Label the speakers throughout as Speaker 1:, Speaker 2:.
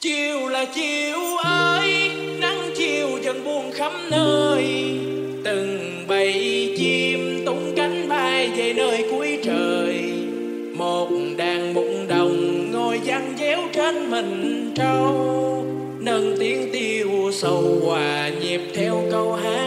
Speaker 1: chiều là chiều ơi, nắng chiều dần buồn khắp nơi. Từng bầy chim tung cánh bay về nơi cuối trời. Một đàn mụn đồng ngồi dăng déo trên mình trâu. Nâng tiếng tiêu sầu hòa nhịp theo câu hát.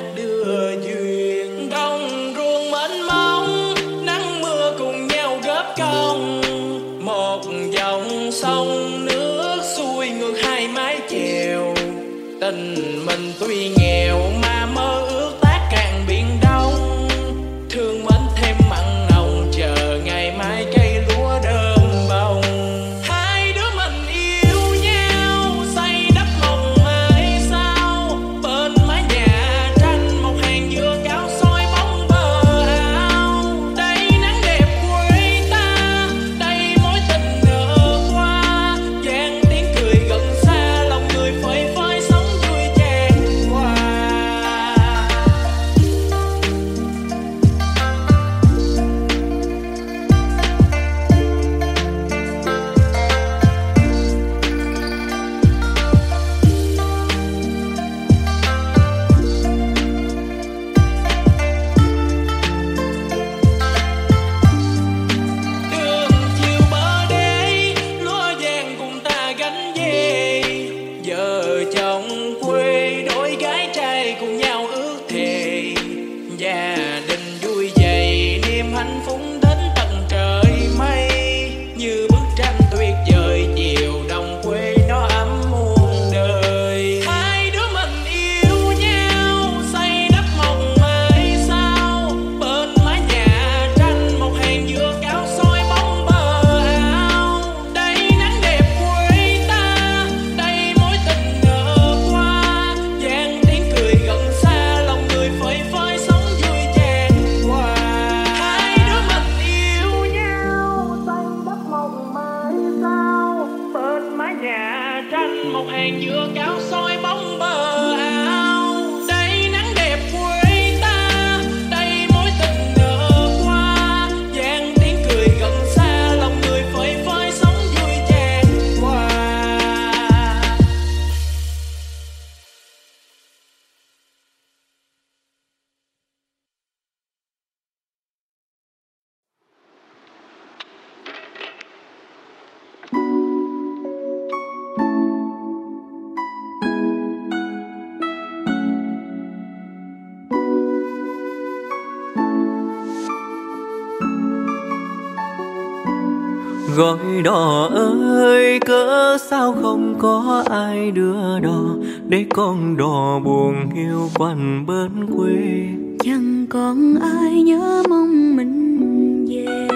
Speaker 2: Ai đưa đò để con đò buồn hiu quanh bên quê.
Speaker 3: Chẳng còn ai nhớ mong mình về.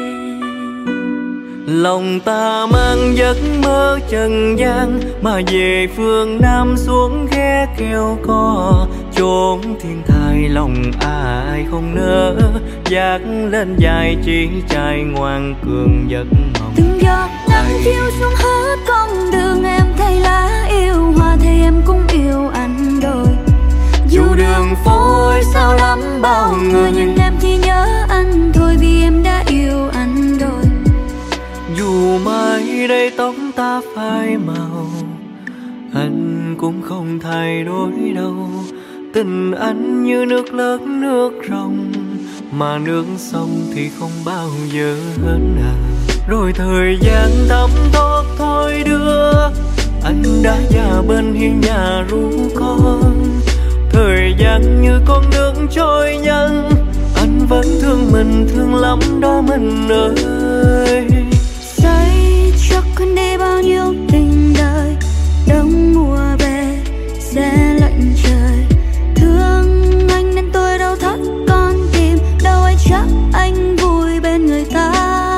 Speaker 2: Lòng ta mang giấc mơ trần gian mà về phương nam xuống ghé kêu co. Chốn thiên thai lòng ai không nỡ dạt lên dài chỉ trai ngoan cường giấc mộng.
Speaker 3: Từng giọt nắng chiếu xuống hết con đường em thấy lá thì em cũng yêu anh rồi.
Speaker 2: Dù đường phố
Speaker 3: sao lắm bao người nhưng em chỉ nhớ anh thôi vì em đã yêu anh rồi.
Speaker 2: Dù mai đây tóc ta phai màu anh cũng không thay đổi đâu. Tình anh như nước lớn nước rồng mà nước sông thì không bao giờ hết à rồi thời gian thấm thoát thôi đưa anh đã già bên hiên nhà ru con. Thời gian như con nước trôi nhanh anh vẫn thương mình thương lắm đó mình ơi.
Speaker 3: Say cho con đi bao nhiêu tình đời đông mùa về sẽ lạnh trời. Thương anh nên tôi đau thắt con tim đâu ai chắc anh vui bên người ta.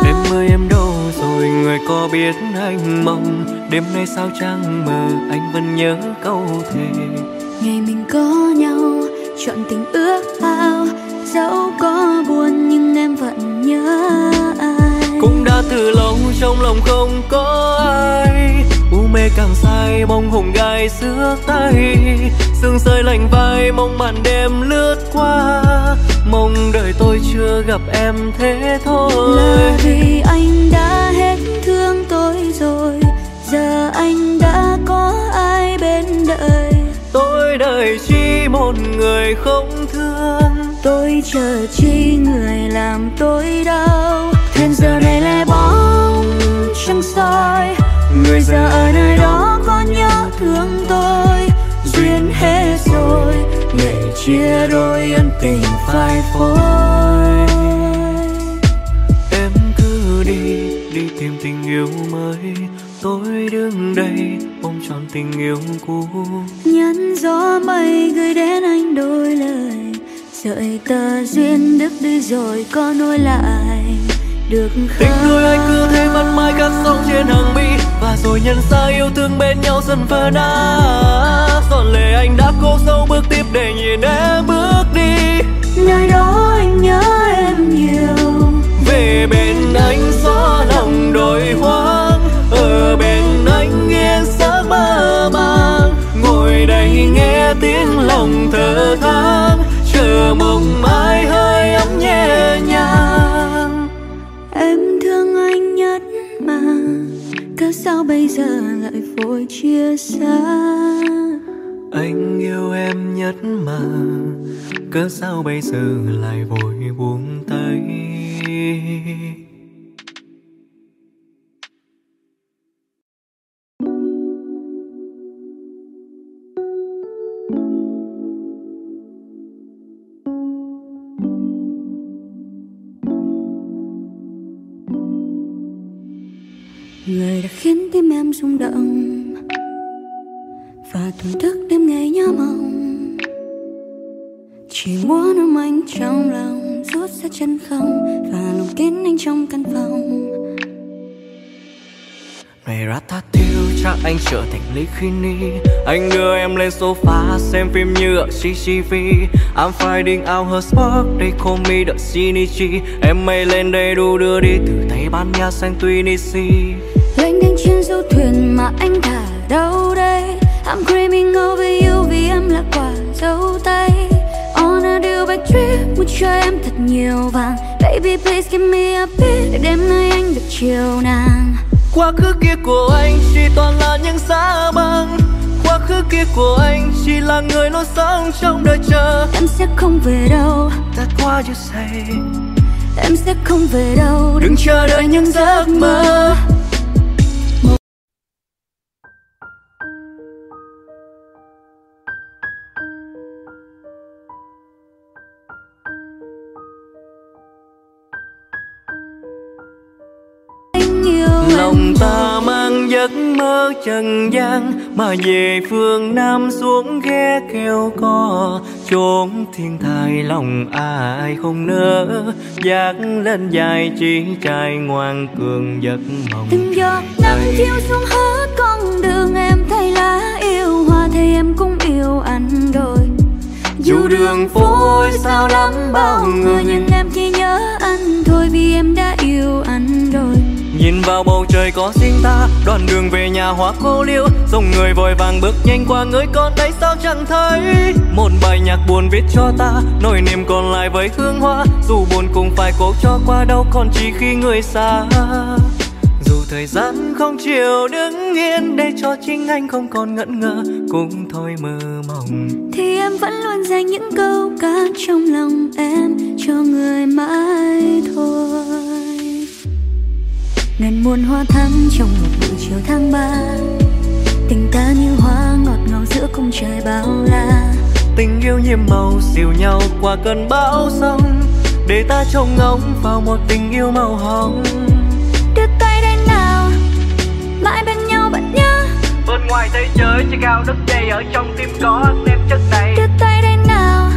Speaker 2: Em ơi em đâu rồi người có biết anh mong Đêm nay sao trăng mờ anh vẫn nhớ câu thề?
Speaker 3: Ngày mình có nhau chọn tình ước ao. Dẫu có buồn nhưng em vẫn nhớ ai.
Speaker 2: Cũng đã từ lâu trong lòng không có ai. U mê càng say bông hồng gai xưa tay. Sương rơi lạnh vai mong màn đêm lướt qua. Mong đời tôi chưa gặp em thế thôi.
Speaker 3: Là vì anh đã hết
Speaker 2: người không thương.
Speaker 3: Tôi chờ chi người làm tôi đau. Thêm giờ này lẻ bóng trăng soi. Người giờ ở nơi đó có nhớ thương tôi. Duyên hết rồi nghệ chia đôi ân tình phai phôi.
Speaker 2: Em cứ đi đi tìm tình yêu mới. Tôi đứng đây trọn tình yêu cũ.
Speaker 3: Nhắn gió mây gửi đến anh đôi lời. Sợi tờ duyên đứt đi rồi có nối lại. Được không
Speaker 2: tình đôi anh cứ thế vẫn mãi cắt sóng trên hàng mi. Và rồi nhận ra yêu thương bên nhau dần vỡ nát. Giọt lệ anh đã cố sâu bước tiếp để nhìn em bước đi.
Speaker 3: Nơi đó anh nhớ em nhiều.
Speaker 2: Về bên anh gió lòng đồi hoang. Ở bên mơ màng ngồi đây nghe tiếng lòng thở than chờ mong mai hơi ấm nhẹ nhàng.
Speaker 3: Em thương anh nhất mà cớ sao bây giờ lại vội chia xa?
Speaker 2: Anh yêu em nhất mà cớ sao bây giờ lại vội buông
Speaker 3: rung động. Và thổn thức đêm ngày nhớ mong chỉ muốn ôm anh trong lòng rút ra chân không và lòng kín anh trong căn phòng.
Speaker 2: Này Ratatouille chắc anh trở thành Lý Khi Ni. Anh đưa em lên sofa xem phim như ở CCTV I'm finding out her spark, they call me the Shinichi. Em mây lên đây đu đưa đi từ Tây Ban Nha sang Tunisia
Speaker 3: thuyền mà anh thả đâu đây? I'm dreaming over you vì em là quả dấu tay On a deal back trip muốn cho em thật nhiều vàng. Baby please give me a bit để đêm nay anh được chiều nàng.
Speaker 2: Quá khứ kia của anh chỉ toàn là những giá băng. Quá khứ kia của anh chỉ là người luôn sống trong đời chờ.
Speaker 3: Em sẽ không về đâu.
Speaker 2: That's what you say.
Speaker 3: Em sẽ không về đâu.
Speaker 2: Đừng chờ đợi những giấc mơ trần gian mà về phương nam xuống ghé kêu co. Chốn thiên thai lòng ai không nỡ dạt lên dài chỉ trai ngoan cường giấc mộng.
Speaker 3: Từng giọt nắng chiếu xuống hết con đường em thấy lá yêu hoa thì em cũng yêu anh rồi.
Speaker 2: Dù đường phố sao lắm bao người
Speaker 3: nhưng em chỉ nhớ anh thôi vì em đã yêu anh rồi
Speaker 2: Nhìn vào bầu trời có riêng ta, Đoạn đường về nhà hoa cô liêu. Dòng người vội vàng bước nhanh qua người con đấy sao chẳng thấy? Một bài nhạc buồn viết cho ta, Nỗi niềm còn lại với hương hoa. Dù buồn cũng phải cố cho qua đâu Còn chỉ khi người xa. Dù thời gian không chịu đứng yên, Để cho chính anh không còn ngẩn ngơ, Cũng thôi mơ mộng.
Speaker 3: Thì em vẫn luôn dành những câu ca trong lòng em, cho người mãi thôi ngàn muôn hoa thắm trong một buổi chiều tháng ba. Tình ta như hoa ngọt ngào giữa cung trời bao la.
Speaker 2: Tình yêu nhiệm màu dìu nhau qua cơn bão sông Để ta trông ngóng vào một tình yêu màu hồng.
Speaker 3: Đưa tay đây nào mãi bên nhau bạn nhớ.
Speaker 2: Bên ngoài thế giới chỉ cao đất dày ở trong tim có em chất này.
Speaker 3: Đưa tay đây nào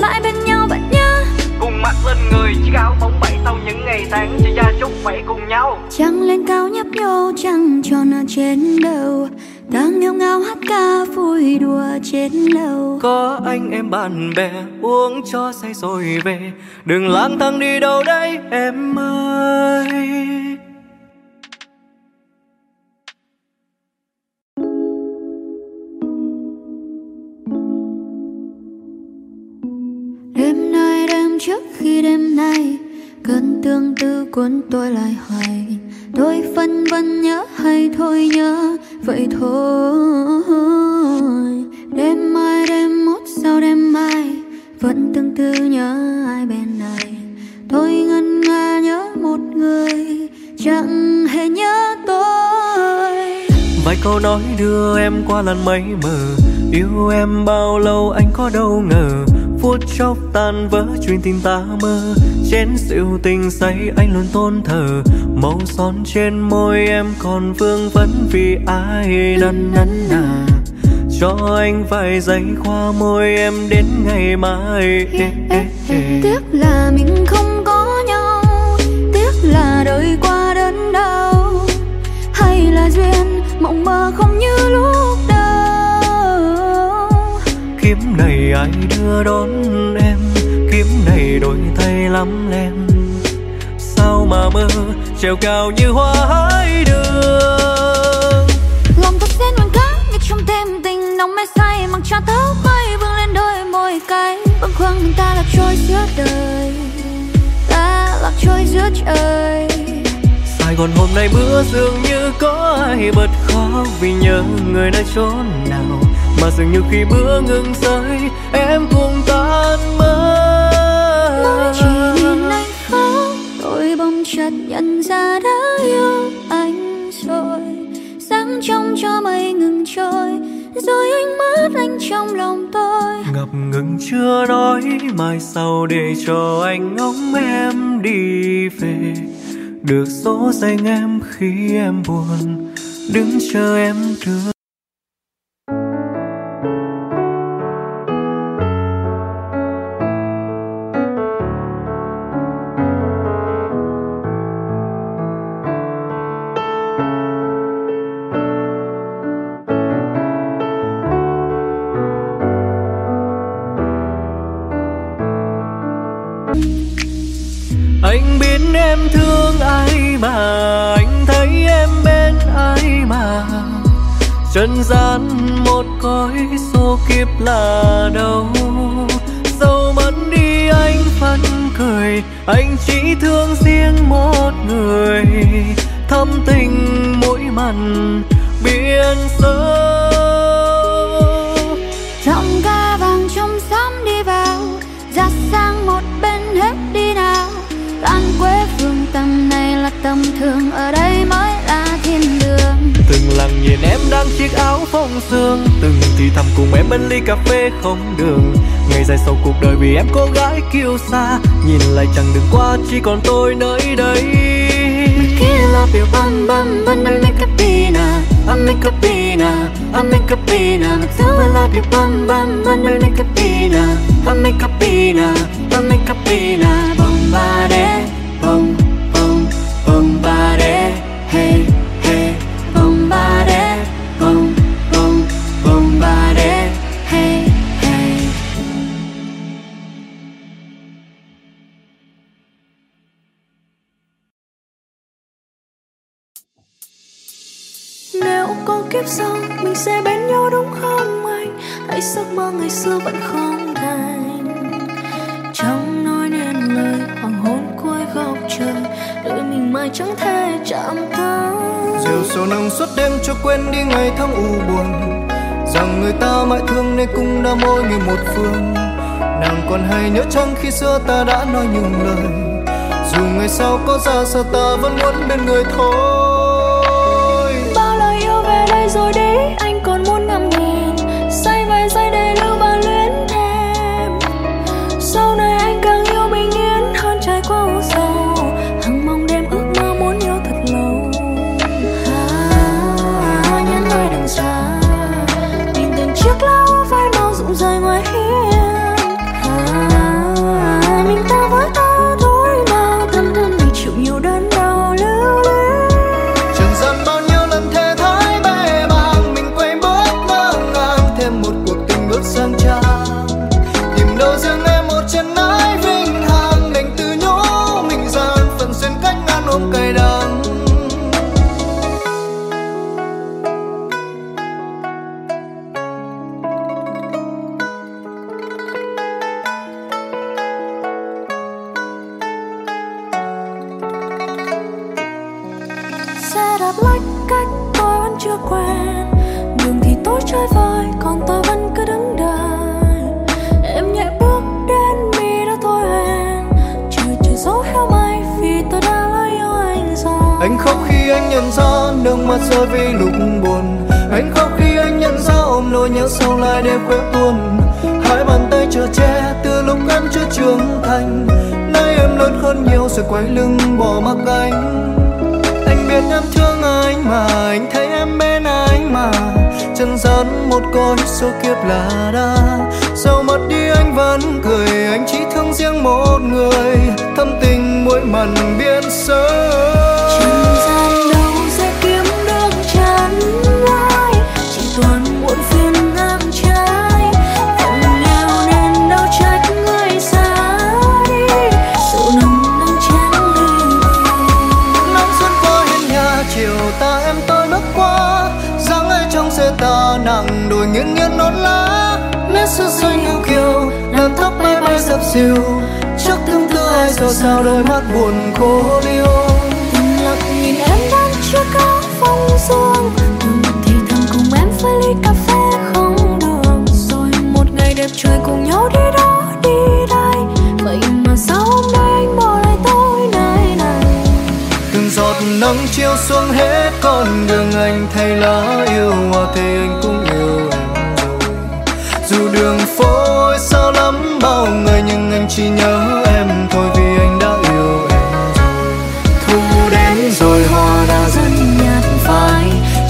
Speaker 3: mãi bên nhau bạn nhớ.
Speaker 2: Cùng mặt lên người chiếc áo bóng bẩy sau những ngày tháng chỉ ra vậy cùng nhau.
Speaker 3: Trăng lên cao nhấp nhô trăng tròn ở trên đầu. Ta nghêu ngao hát ca vui đùa trên lầu
Speaker 2: Có anh em bạn bè uống cho say rồi về. Đừng lang thang đi đâu đây em ơi.
Speaker 3: Đêm nay đêm trước khi đêm nay cơn tương tư cuốn tôi lại hoài. Tôi phân vân nhớ hay thôi nhớ, vậy thôi. Đêm mai, đêm mốt sau đêm mai, vẫn tương tư nhớ ai bên này. Tôi ngân nga nhớ một người, chẳng hề nhớ tôi.
Speaker 2: Vài câu nói đưa em qua làn mây mờ, yêu em bao lâu anh có đâu ngờ. Phút chốc tan vỡ chuyện tình ta mơ chén rượu tình say anh luôn tôn thờ. Màu son trên môi em còn vương vấn vì ai năn nắn nà. Cho anh vài giây khoa môi em đến ngày mai.
Speaker 3: Tiếc là mình không có nhau. Tiếc là đời qua đến đâu hay là duyên mộng mơ không như lúc đầu?
Speaker 2: Kiếp này ai đưa đón em này đổi thay lắm lem sao mà mơ treo cao như hoa hai đường.
Speaker 3: Lòng ta xen mình cá như trong đêm tình nồng mê say mặc cho tóc mây vương lên đôi môi cay. Bâng khuâng mình ta lạc trôi giữa đời ta lạc trôi giữa trời.
Speaker 2: Sài Gòn hôm nay bữa dường như có ai bật khóc vì nhớ người nơi chốn nào. Mà dường như khi bữa ngừng rơi em cũng
Speaker 3: chợt nhận ra đã yêu anh rồi. Sáng trong cho mây ngừng trôi, rồi anh mất anh trong lòng tôi.
Speaker 2: Ngập ngừng chưa nói, mai sau để cho anh ngóng em đi về. Được số danh em khi em buồn, đứng chờ em đưa kiêu xa nhìn lại chẳng đừng qua chỉ còn tôi nơi đây.
Speaker 3: Can't love you bum bum but make a pina make a pina make a pina bum make a pina make a pina make a pina
Speaker 4: kiếp sau, mình sẽ bên nhau đúng không anh? Hãy giấc mơ ngày xưa vẫn không thành? Trong nói nên lời, hoàng hôn cuối góc trời. Đôi mình mai chẳng thể chạm tới.
Speaker 5: Dìu sầu nắng suốt đêm cho quên đi ngày tháng u buồn, Rằng người ta mãi thương nên cũng đã mỗi người một phương. Nàng còn hay nhớ chăng khi xưa ta đã nói những lời, Dù ngày sau có ra sao ta vẫn muốn bên người thôi
Speaker 4: rồi đấy Anh còn muốn
Speaker 5: mắt rơi vì lúc buồn. Anh khóc khi anh nhận ra ôm nỗi nhớ sau lại đêm khóe tuôn hai bàn tay chờ che từ lúc em chưa trưởng thành. Nay em lớn hơn nhiều rồi quay lưng bỏ mặc anh. Anh biết em thương anh mà anh thấy em bên anh mà. Chân gian một cõi số kiếp là đã, sau mất đi anh vẫn cười anh chỉ thương riêng một người. Thâm tình mỗi màn biến sớm. Siêu. Chắc thương thứ ai do sao đôi mắt buồn khô liêu
Speaker 6: từng lặng nhìn em đang chưa có phong dương từng thì thầm cùng em với ly cà phê không đường. Rồi một ngày đẹp trời cùng nhau đi đó đi đây. Vậy mà sao hôm nay anh bỏ lại tôi nơi này?
Speaker 5: Từng giọt nắng chiếu xuống hết con đường anh thay lá yêu hoa thì anh cũng yêu em rồi. Dù đường phố sao lắm bao người nhưng anh chỉ nhớ em thôi vì anh đã yêu em rồi.
Speaker 3: Thu đến rồi hoa đã dần nhạt phai,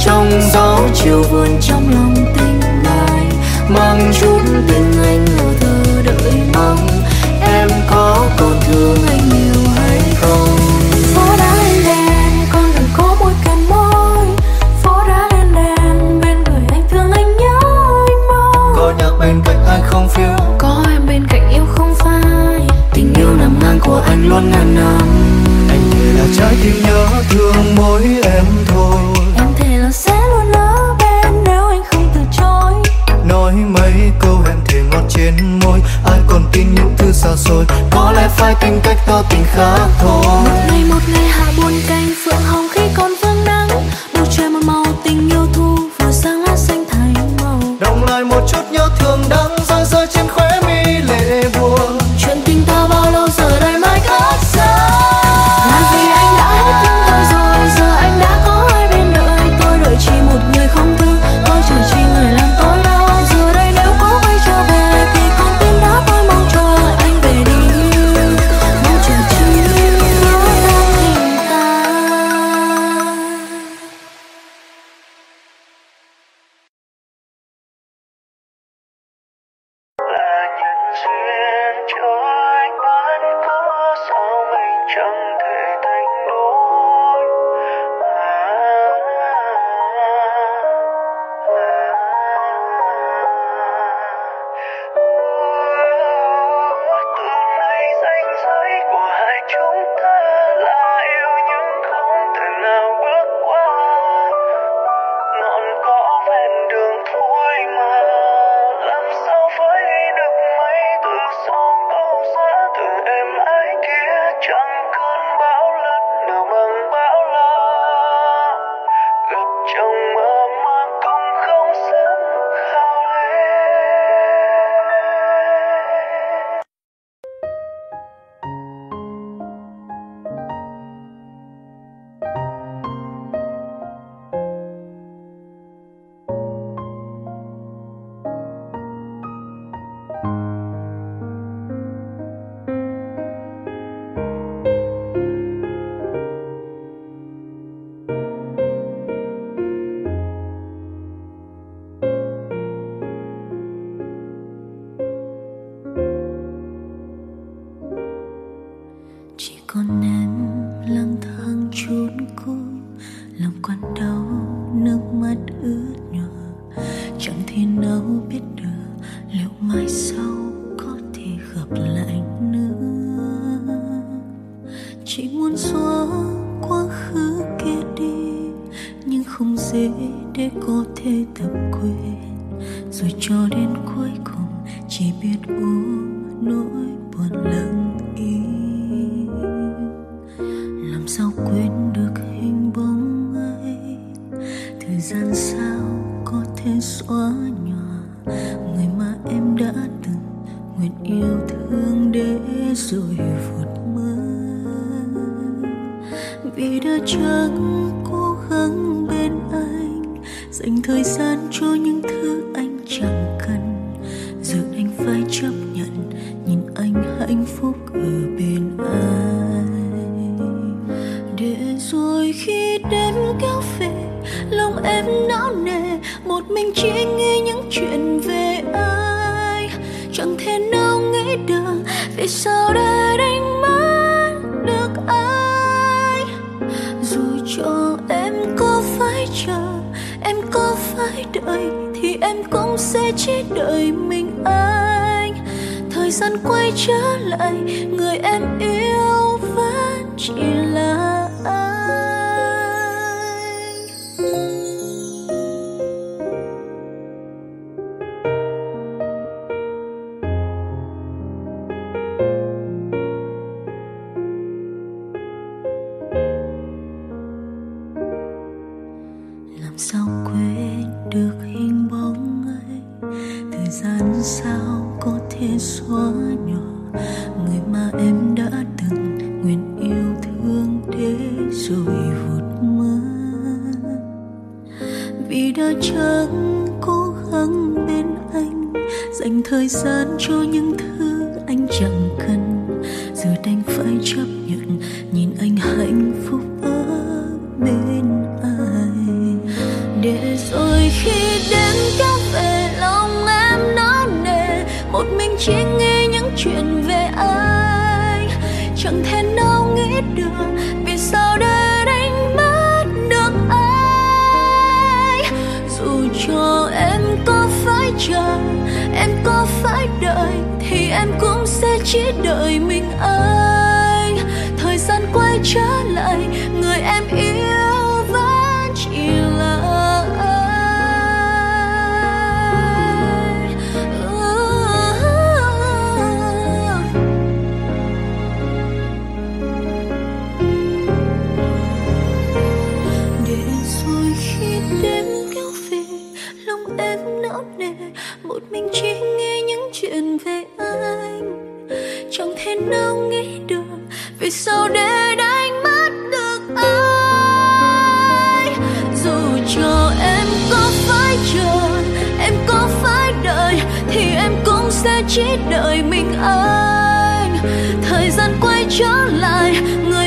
Speaker 3: trong gió chiều vườn trong lòng tình ai mang chút ngàn năm.
Speaker 5: Anh thề là trái tim nhớ thương mỗi em thôi.
Speaker 6: Em thề là sẽ luôn ở bên nếu anh không từ chối.
Speaker 5: Nói mấy câu hẹn thề ngọt trên môi. Ai còn tin những thứ xa xôi? Có lẽ phải tính cách to tình khác thôi
Speaker 3: vì đã não nề một mình chỉ nghe những chuyện về anh. Chẳng thể nào nghĩ được vì sao để đánh mất được ai dù cho em có phải chờ, em có phải đợi, thì em cũng sẽ chỉ đợi mình anh. Thời gian quay trở lại, người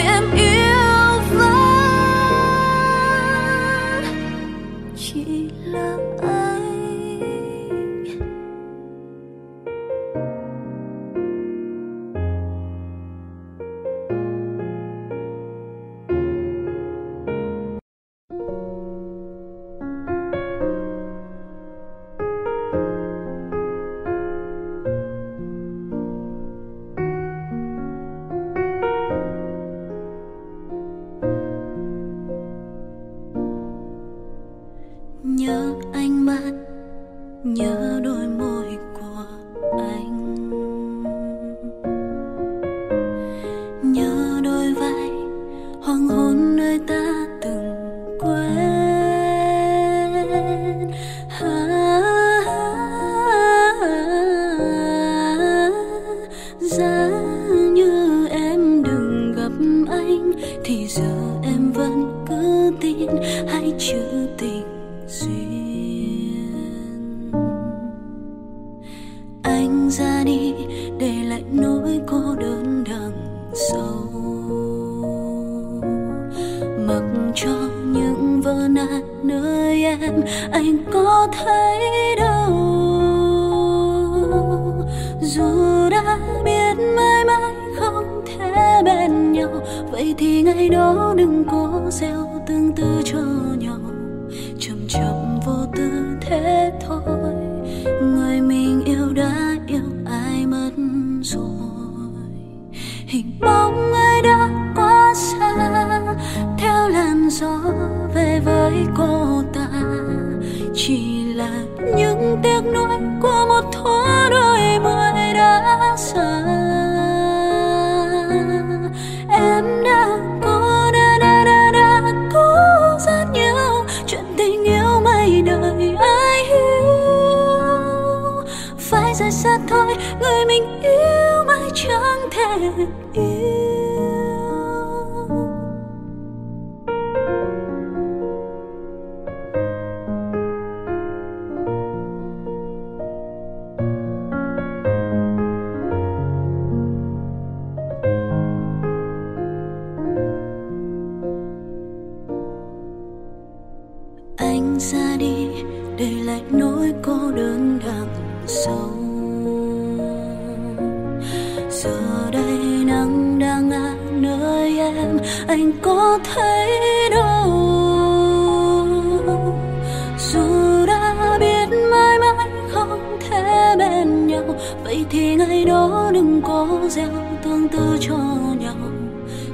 Speaker 3: vậy thì ngày đó đừng có gieo tương tư cho nhau.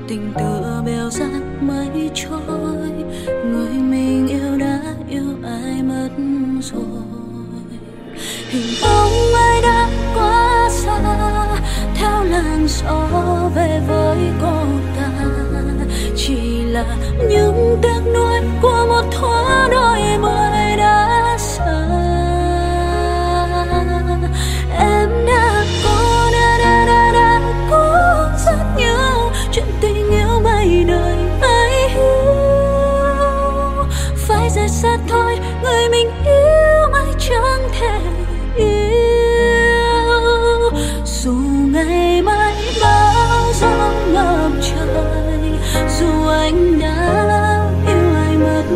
Speaker 3: Tình tựa bèo rát mây trôi, người mình yêu đã yêu ai mất rồi. Hình bóng ai đã quá xa, theo làn gió về với cô ta. Chỉ là những tiếc nuối của một thoáng đôi mây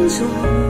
Speaker 3: 做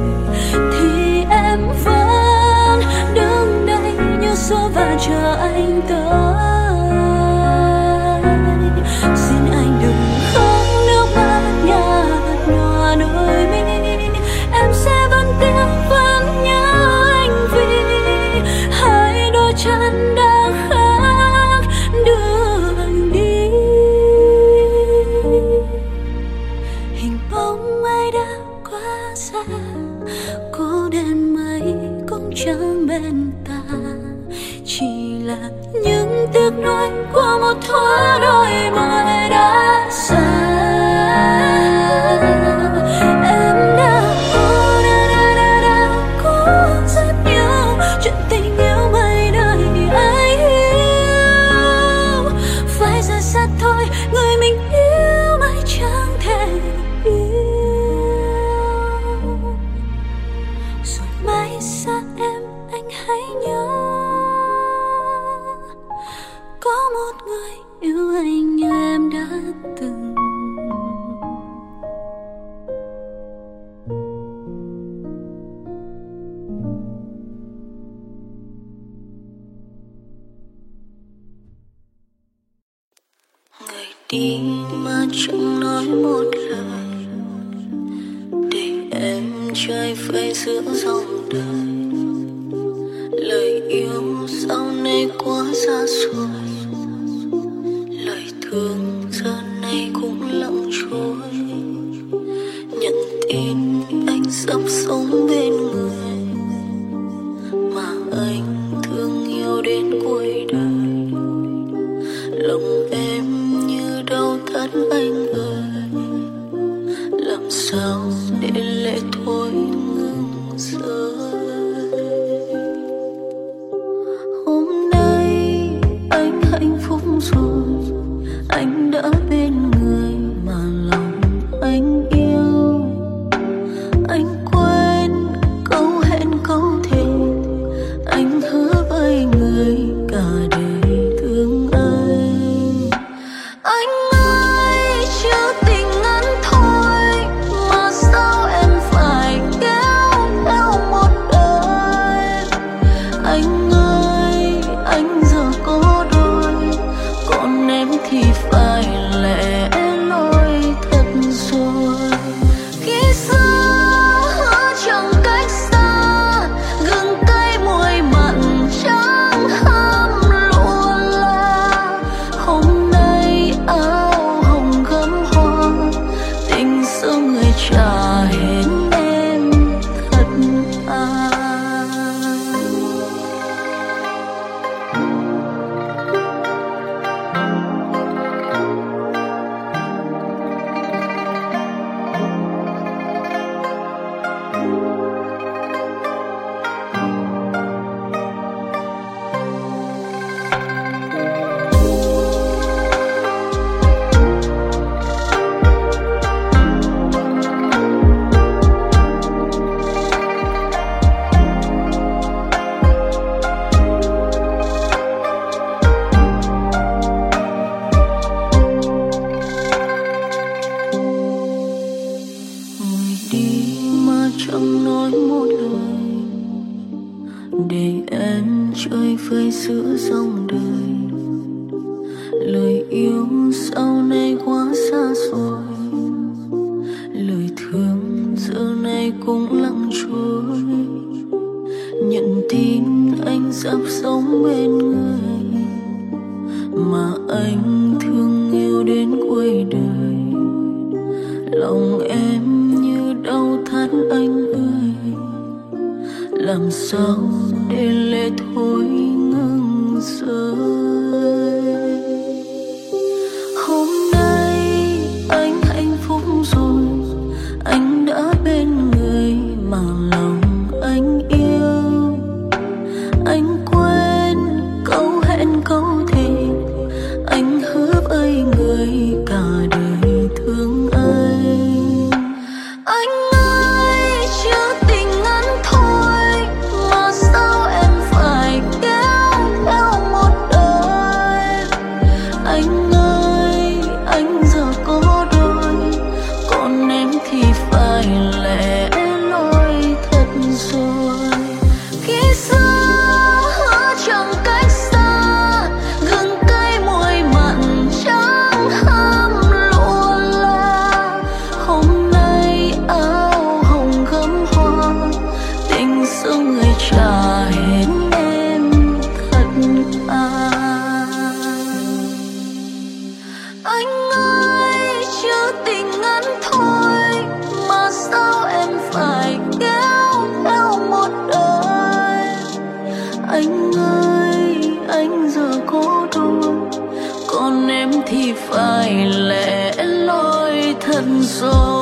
Speaker 3: thì phải lẻ loi thân rồi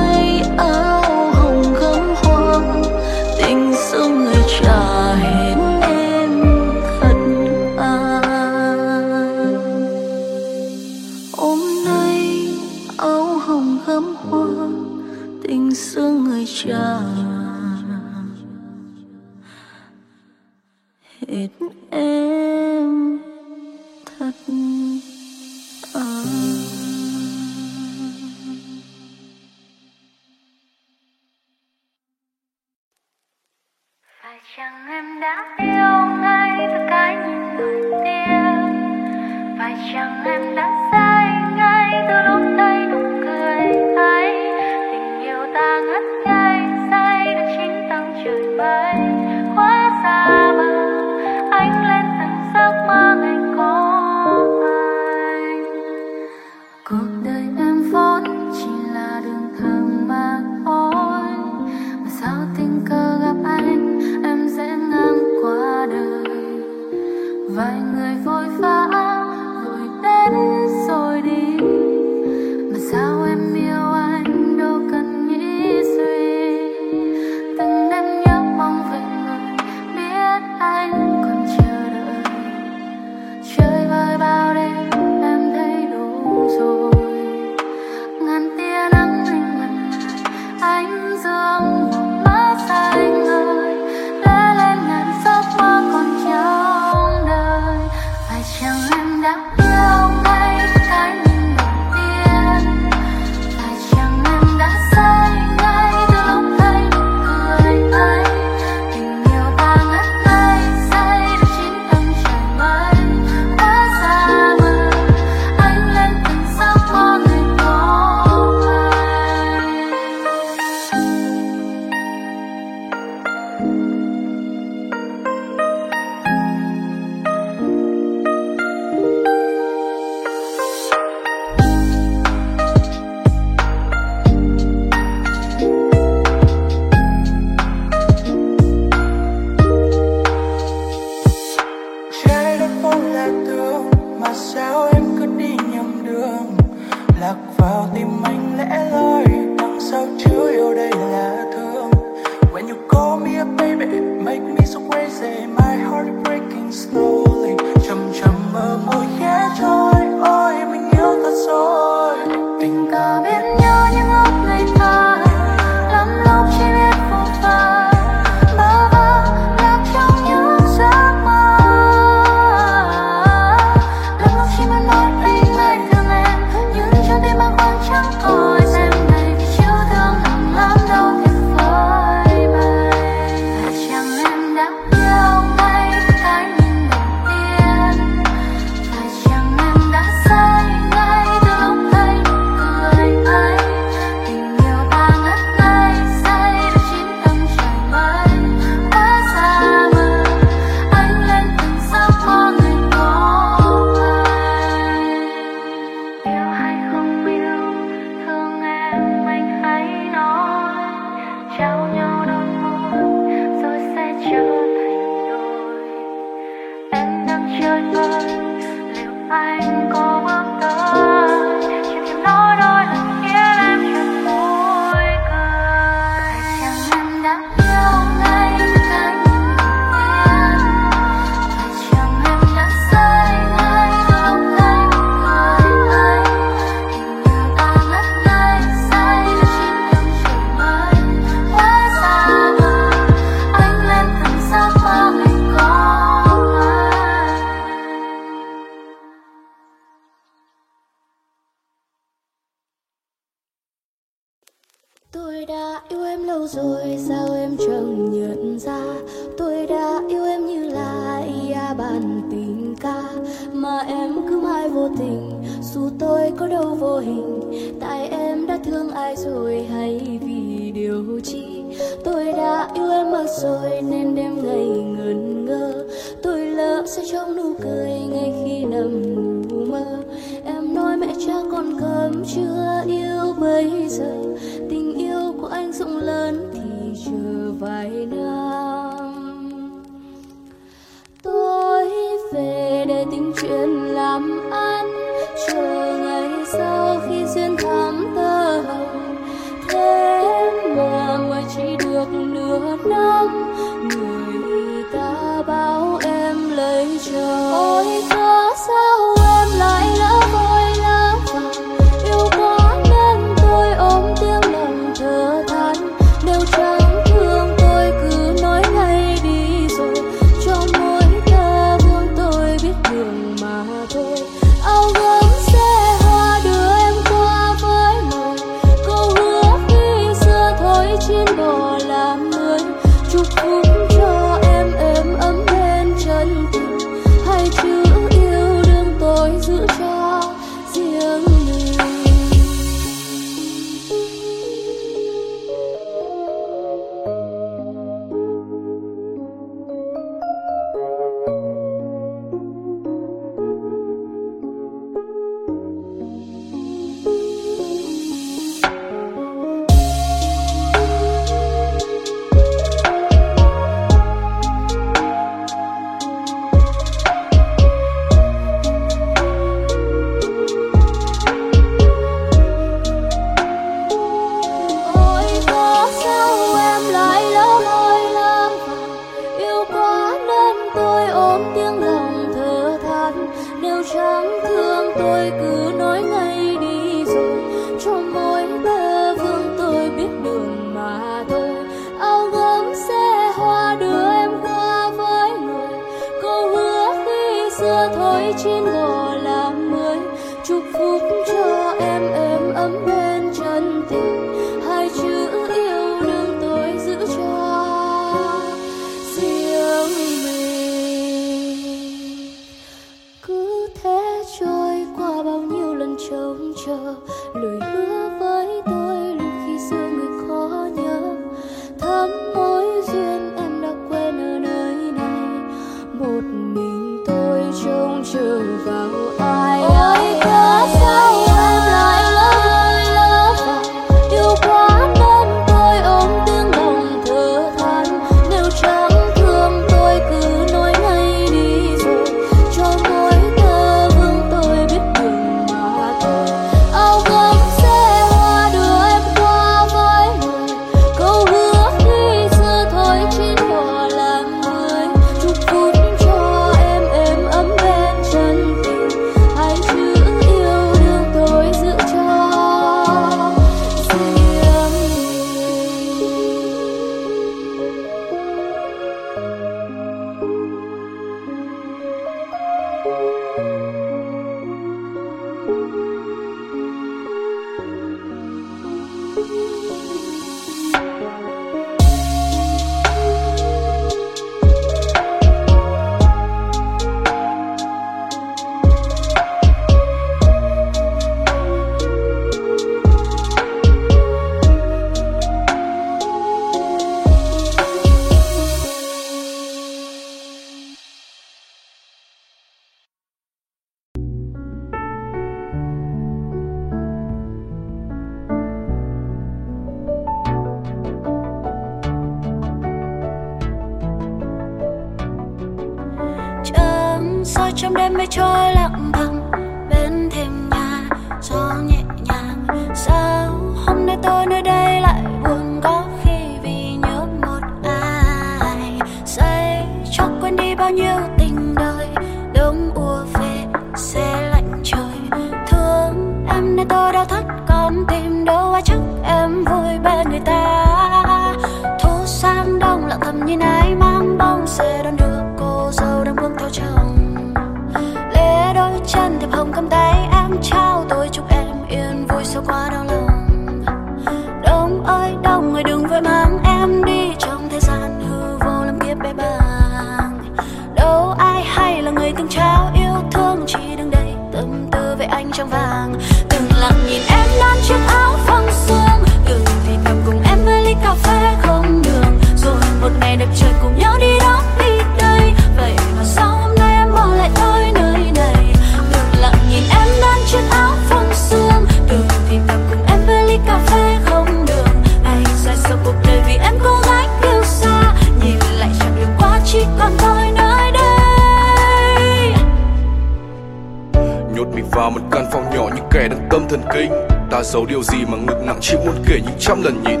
Speaker 7: kinh. Ta giấu điều gì mà ngực nặng chịu muốn kể những trăm lần nhìn.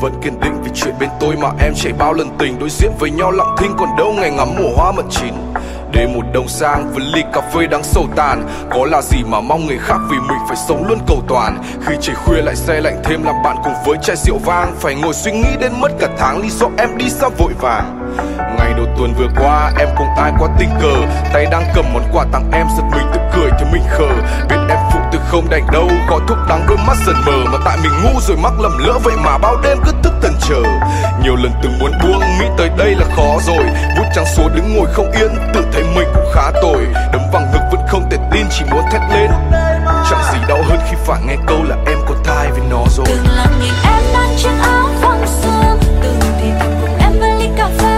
Speaker 7: vẫn kiên định vì chuyện bên tôi mà em chạy bao lần tình. Đối diện với nhau lặng thinh còn đâu ngày ngắm mùa hoa mận chín. Đêm một đông sang với ly cà phê đắng sầu tàn. Có là gì mà mong người khác vì mình phải sống luôn cầu toàn. Khi trời khuya lại xe lạnh thêm làm bạn cùng với chai rượu vang. Phải ngồi suy nghĩ đến mất cả tháng, lý do em đi xa vội vàng. Ngày đầu tuần vừa qua, em cùng ai quá tình cờ? Tay đang cầm món quà tặng em, giật mình tự cười cho mình khờ. Biết em phụ không đành đâu. Khói thuốc đắng đôi mắt dần mờ mà tại mình ngu rồi mắc lầm lỡ. Vậy mà bao đêm cứ thức tần chờ. Nhiều lần từng muốn buông nghĩ tới đây là khó rồi. Vút trắng số đứng ngồi không yên, tự thấy mình cũng khá tồi. Đấm vàng ngực vẫn không thể tin, chỉ muốn thét lên. Chẳng gì đau hơn khi phải nghe câu là em có thai với nó rồi.
Speaker 3: Từng là nhìn em đang chiếc áo vàng sương từng thì từng cùng em với ly cà phê.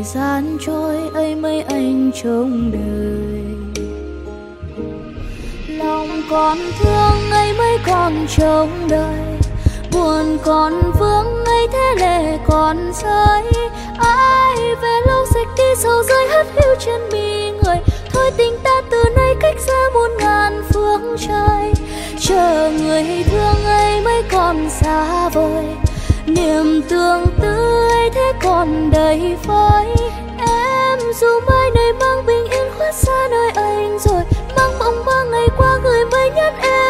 Speaker 2: Thời gian
Speaker 3: trôi, ấy mấy anh trong đời. Lòng còn thương, ấy mấy còn trong đời. Buồn còn vương, ấy thế lệ còn rơi. Ai về lâu dịch đi sâu rơi hắt hiu trên mi người. Thôi tình ta từ nay cách xa muôn ngàn phương trời. Chờ người thương, ấy mới còn xa vời niềm tương tư thế còn đầy vơi em dù mai này mang bình yên khuất xa nơi anh rồi, mang mộng ba ngày qua gửi mây nhất em.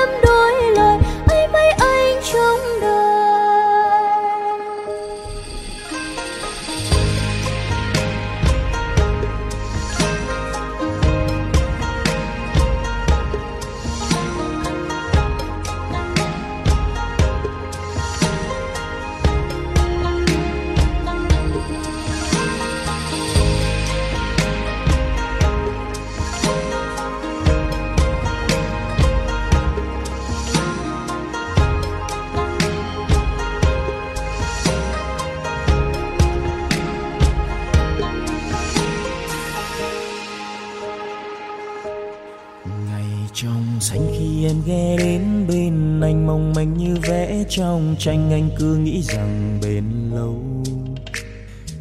Speaker 3: Trong
Speaker 8: tranh anh cứ nghĩ rằng bền lâu.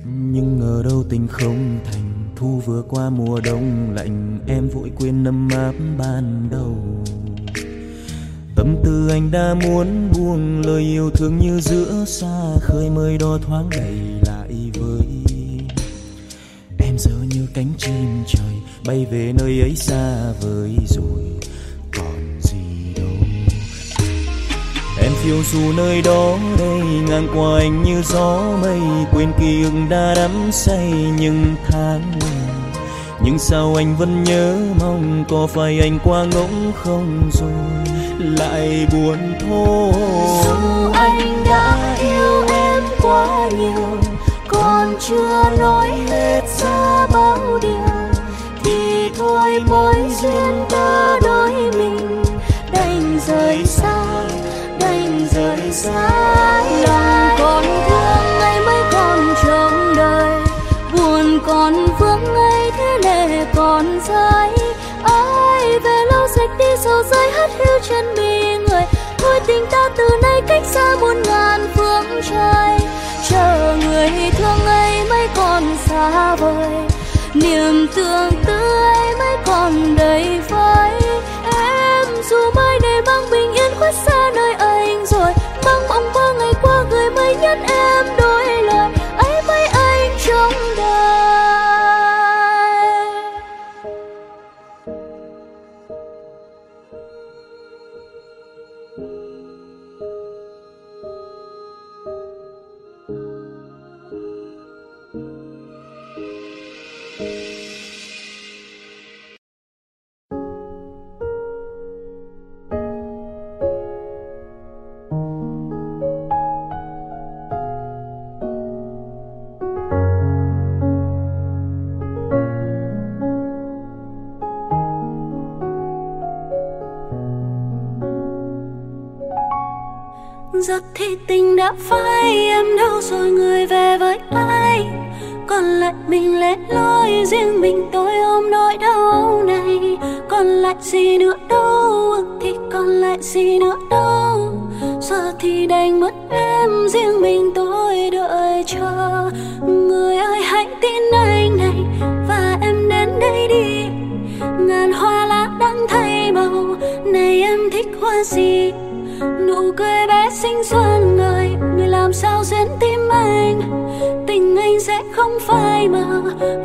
Speaker 8: Nhưng ngờ đâu tình không thành, thu vừa qua mùa đông lạnh, em vội quên nâm áp ban đầu. Tâm tư anh đã muốn buông, lời yêu thương như giữa xa, khơi mới đo thoáng đầy lại với. Em giờ như cánh chim trời, bay về nơi ấy xa vời rồi. Phiêu dù nơi đó đây, ngang qua anh như gió mây. Quên ký ức đã đắm say những tháng nhưng sao anh vẫn nhớ mong có phải anh qua ngỗng không rồi? Lại buồn thôi.
Speaker 3: Dù anh đã yêu em quá nhiều, còn chưa nói hết ra bao điều, thì thôi mối duyên ta đôi mình, đành rời xa rời xa lòng còn thương ấy mới còn trong đời. Buồn còn vương ấy thế lệ còn rơi ai về lâu sạch đi sầu rơi hắt hiu chân mi người. Thôi tình ta từ nay cách xa muôn ngàn phương trời. Chờ người thương ấy mới còn xa vời. Niềm tương tư ấy mới còn đầy vơi em dù mai này mang bình yên khuất xa nơi anh rồi năm mộng ngày qua người mới nhất em đôi giấc thì tình đã phai, em đâu rồi người về với ai? Còn lại mình lẻ loi, riêng mình tôi ôm nỗi đau này. Còn lại gì nữa đâu thì còn lại gì nữa đâu. Giờ thì đành mất em, riêng mình tôi xinh xuân người người làm sao xuyến tim anh? Tình anh sẽ không phai mờ,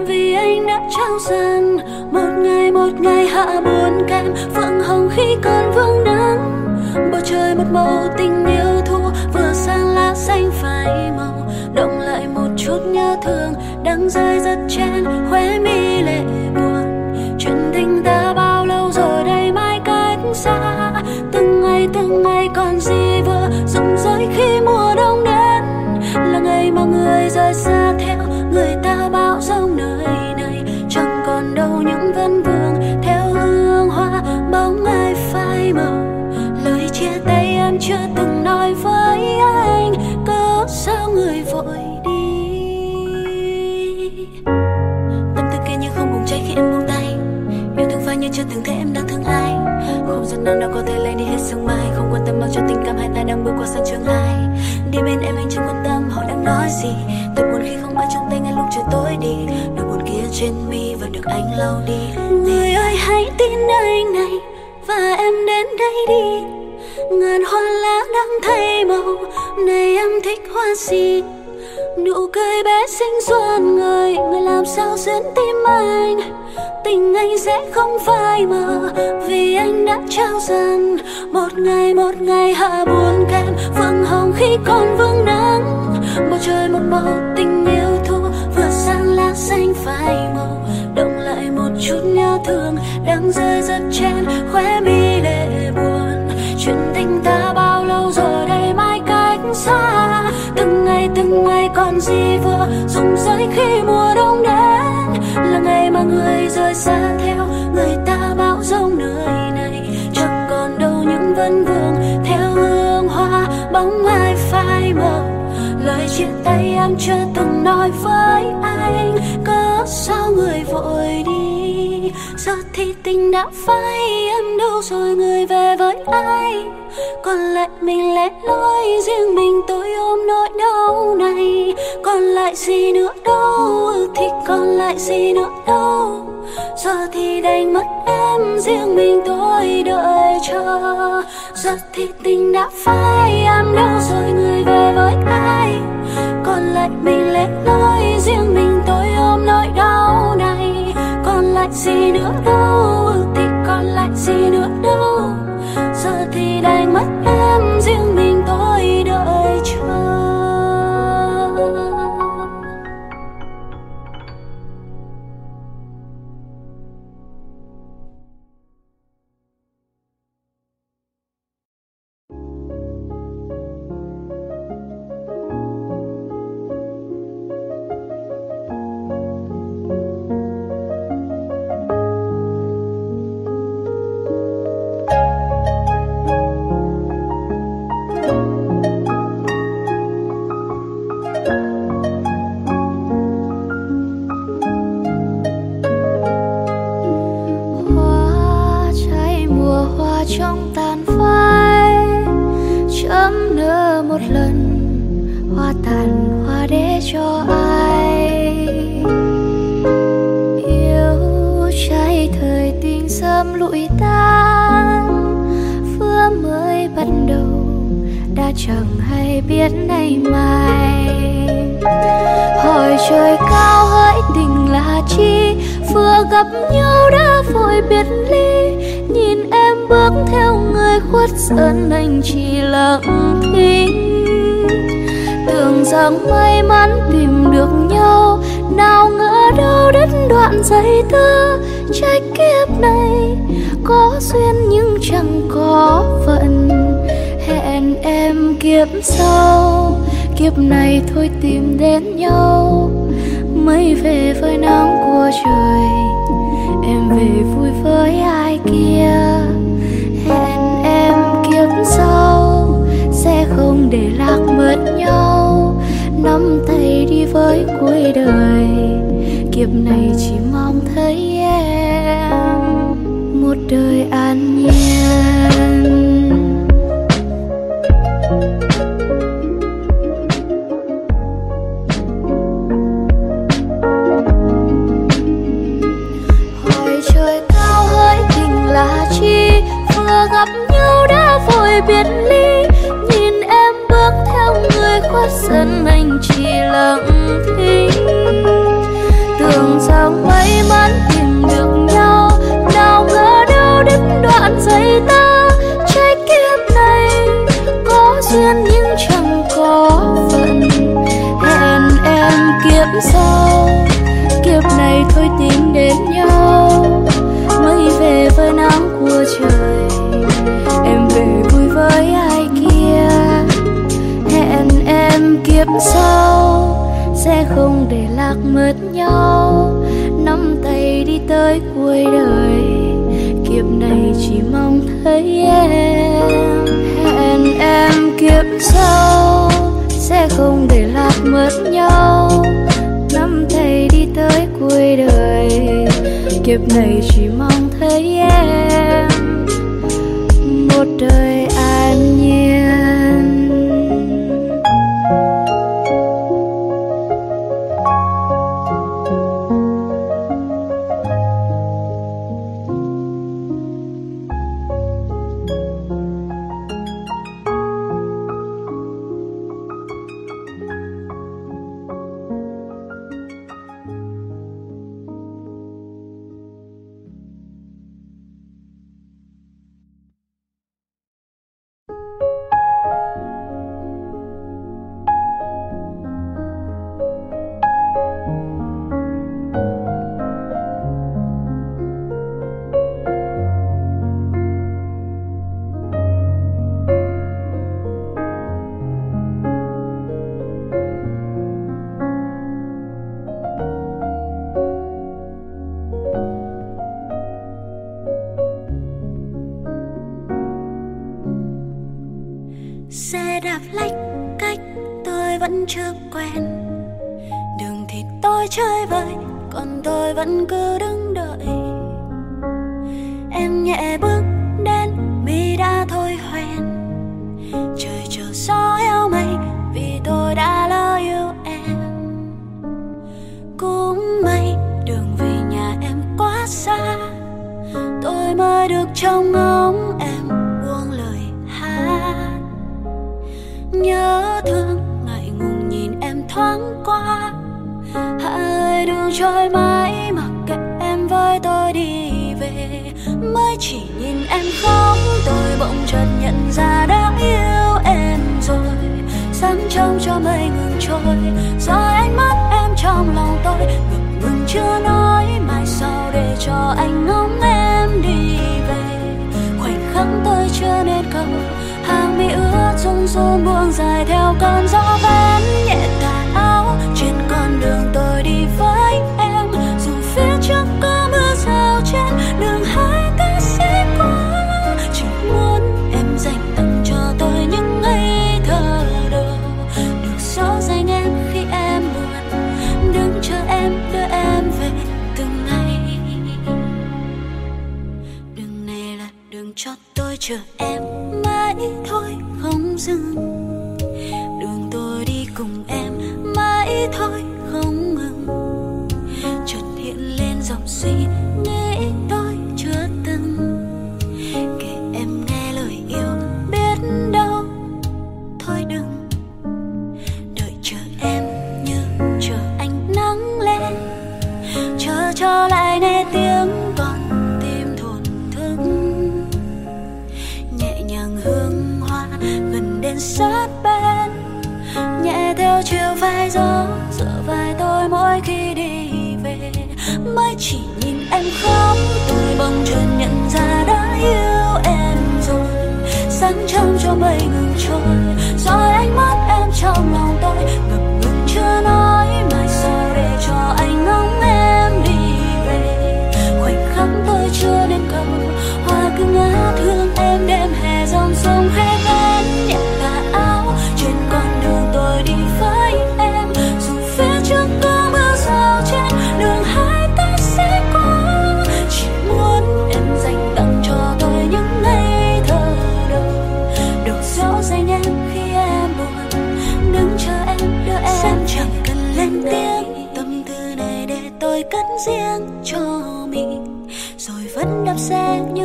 Speaker 3: vì anh đã trao dần. Một ngày một ngày hạ buồn kèm phượng hồng khi còn vương nắng. Bầu trời một màu tình yêu thu, vừa sang lá xanh phai màu. Động lại một chút nhớ thương đang rơi rất chen, khóe mi lệ rời xa theo người ta bao dung nơi này. Chẳng còn đâu những vân vương theo hương hoa bóng ai phai mờ lời chia tay em chưa từng nói với anh cớ sao người vội đi? Tâm tư kia như không bùng cháy khi em buông tay. Yêu thương phai
Speaker 4: như chưa từng thấy em đang thương ai. Không giận nào đâu có thể lấy đi hết sương mai. Không quan tâm bao cho tình cảm hai ta đang bước qua sân trường hai. Đi bên em anh chẳng quan tâm họ đang nói gì đi. Nỗi buồn kia trên mi vẫn được anh lau đi. Người ơi hãy tin anh này và em đến đây đi. Ngàn hoa lá đang thay màu này em thích hoa gì? Nụ cười bé xinh xuân người người làm sao xuyến tim anh? Tình anh sẽ không phai mờ vì anh đã trao dần. Một ngày một ngày hạ buồn kem phượng hồng khi còn vương nắng. Bầu trời một màu tình xanh phai màu, động lại một chút nhớ thương đang rơi rất trên khóe mi lệ buồn. Chuyện tình ta bao lâu rồi đây mai cách xa? Từng ngày từng ngày còn gì vừa rụng rơi khi mùa đông đến? Là ngày mà người rời xa theo, người ta bão rông nơi này. Chẳng còn đâu những vân vương theo hương hoa bóng ai phai màu lời chia tay em chưa từng nói với anh. Có sao người vội đi? Giờ thì tình đã phai, em đâu rồi người về với ai? Còn lại mình lẻ loi, riêng mình tôi ôm nỗi đau này. Còn lại gì nữa đâu, thì còn lại gì nữa đâu? Giờ thì đành mất em, riêng mình tôi đợi chờ. Giờ thì tình đã phai, em đâu rồi người về với ai? Còn lại mình lẻ loi, riêng mình tôi ôm nỗi đau này. Còn lại gì nữa đâu, thì còn lại gì nữa đâu? Giờ thì đành mất em, riêng năm sau sẽ không để lạc mất nhau. Nắm tay đi tới cuối đời, kiếp này chỉ mong thấy em. Hẹn em kiếp sau sẽ không để lạc mất nhau. Nắm tay đi tới cuối đời, kiếp này chỉ mong thấy em.
Speaker 3: sát bên. Nhẹ theo chiều vai gió dựa vai tôi mỗi khi đi về. Mới chỉ nhìn em khóc, tôi bỗng chợt nhận ra đã yêu em rồi. Sáng trăng cho mây ngừng trôi rồi ánh mắt em trong lòng tôi ngập ngừng chưa nói.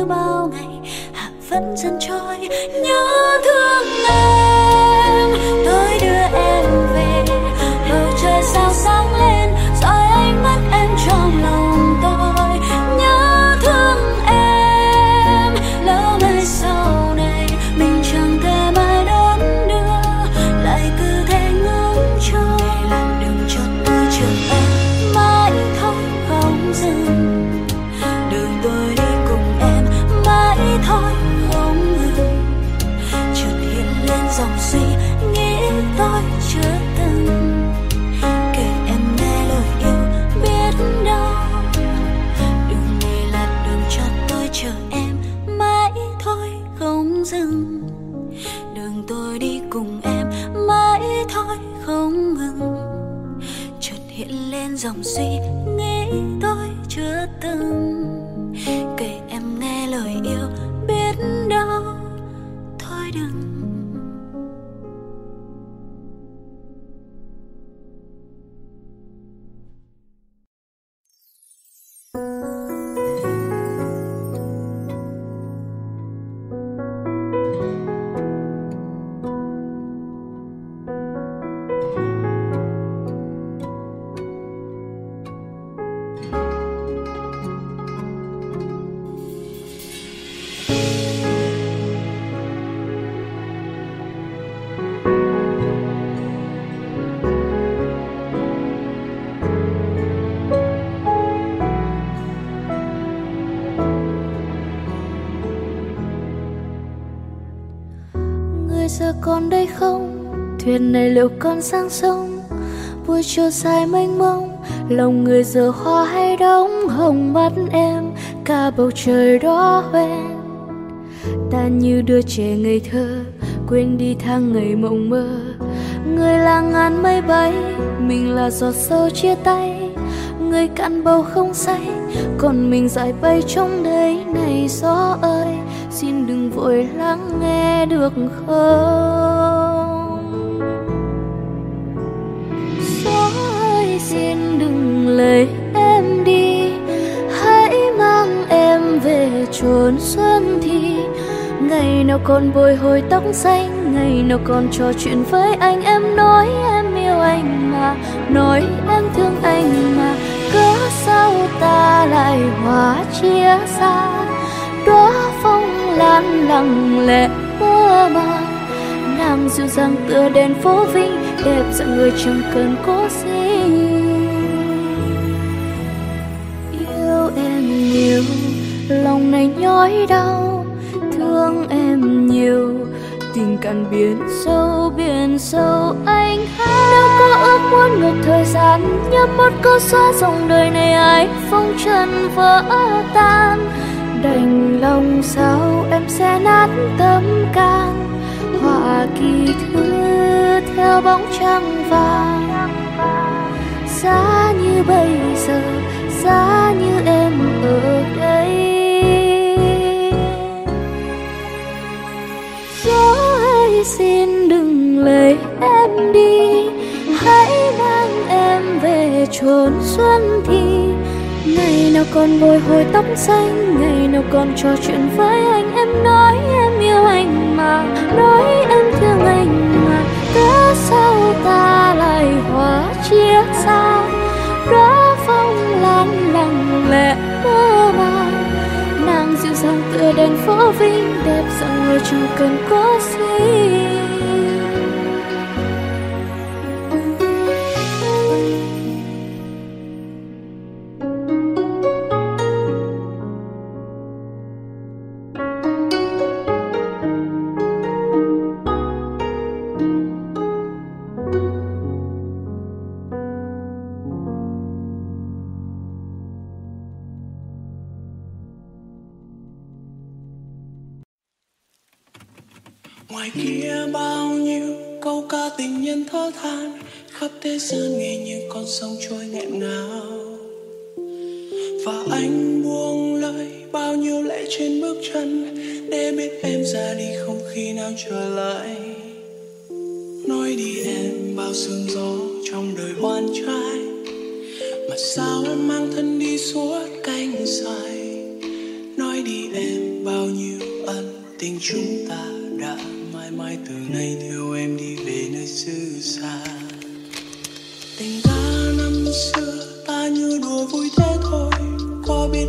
Speaker 3: như bao ngày hạ vẫn dần trôi nhớ
Speaker 4: còn đây không? Thuyền này liệu còn sang sông? Vui chiều dài mênh mông, lòng người giờ hoa hay đóng? Hồng mắt em, cả bầu trời đó hoen. Ta như đứa trẻ ngây thơ, quên đi tháng ngày mộng mơ. Người là ngàn mây bay, mình là giọt sâu chia tay. Người cạn bầu không say, còn mình dại bay trong đấy này gió ơi xin đừng vội lắng nghe được không? Gió ơi xin đừng lấy em đi, hãy mang em về chốn xuân thì ngày nào còn bồi hồi tóc xanh, ngày nào còn trò chuyện với anh. Em nói em yêu anh mà, nói em thương anh mà, cớ sao ta lại hóa chia xa? Đóa lan lặng lẽ mơ màng nàng dịu dàng tựa đèn phố vinh, đẹp dạng người chẳng cần cố gì yêu em nhiều, lòng này nhói đau, thương em nhiều. Tình cạn biển sâu biển sâu anh hát. Nếu có ước muốn ngược thời gian nhấp một câu xóa dòng đời này, ai phong trần vỡ tan đành lòng sao em sẽ nát tâm can họa kỳ thư theo bóng trăng vàng. Giá như bây giờ, giá như em ở đây. Gió ơi xin đừng lấy em đi, hãy mang em về chốn xuân thì ngày nào còn bồi hồi tóc xanh, ngày nào còn trò chuyện với anh. Em nói em yêu anh mà, nói em thương anh mà. Cớ sao ta lại hóa chia xa đó phong lan lặng lẽ mơ màng. Nàng dịu dàng tựa đèn phố vinh, đẹp dạng người trong cần cố sinh
Speaker 9: thở than khắp thế gian nghe như con sông trôi nghẹn ngào. Và anh buông lời bao nhiêu lệ trên bước chân để biết em ra đi không khi nào trở lại. Nói đi em bao sương gió trong đời oan trai, mà sao em mang thân đi suốt cánh dài? Nói đi em bao nhiêu ân tình chúng ta đã mãi mãi từ nay theo em đi về nơi xứ xa. Tình ta năm xưa ta như đùa vui thế thôi có biết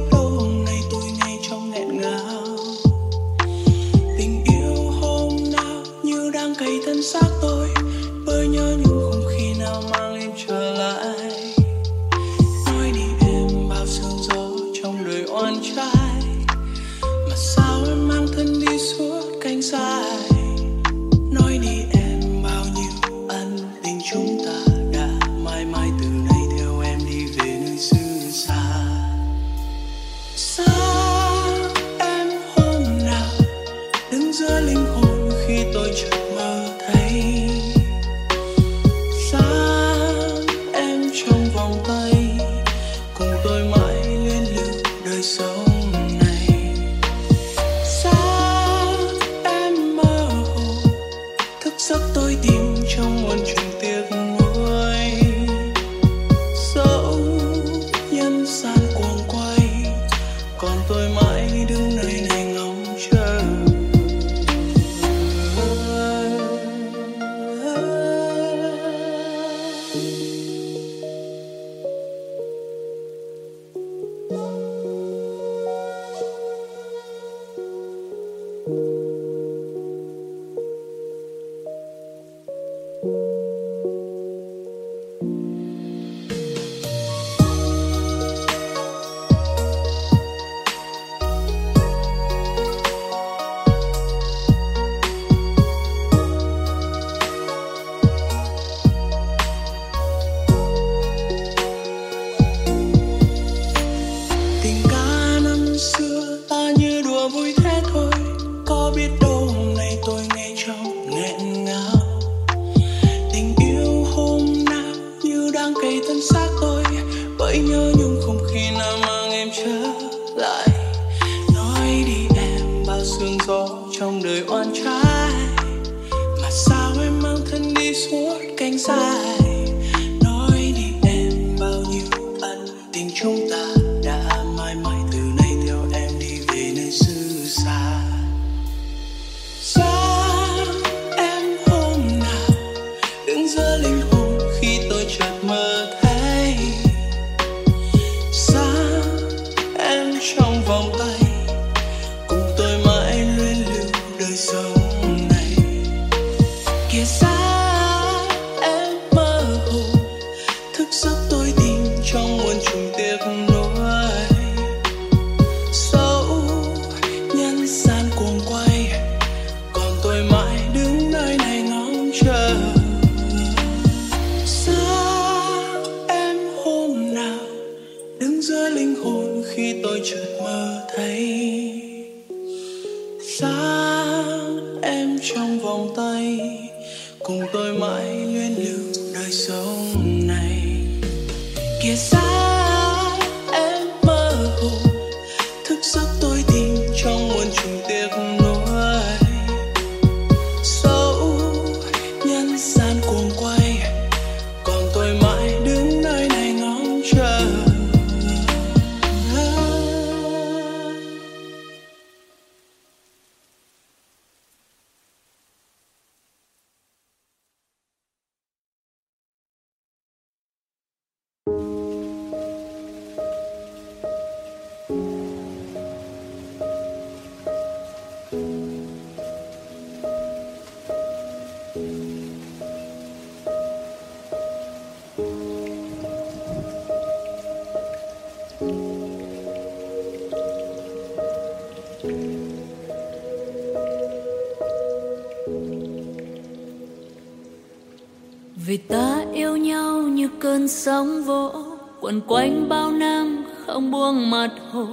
Speaker 3: sóng vỗ quẩn quanh bao năm không buông mặt hồ.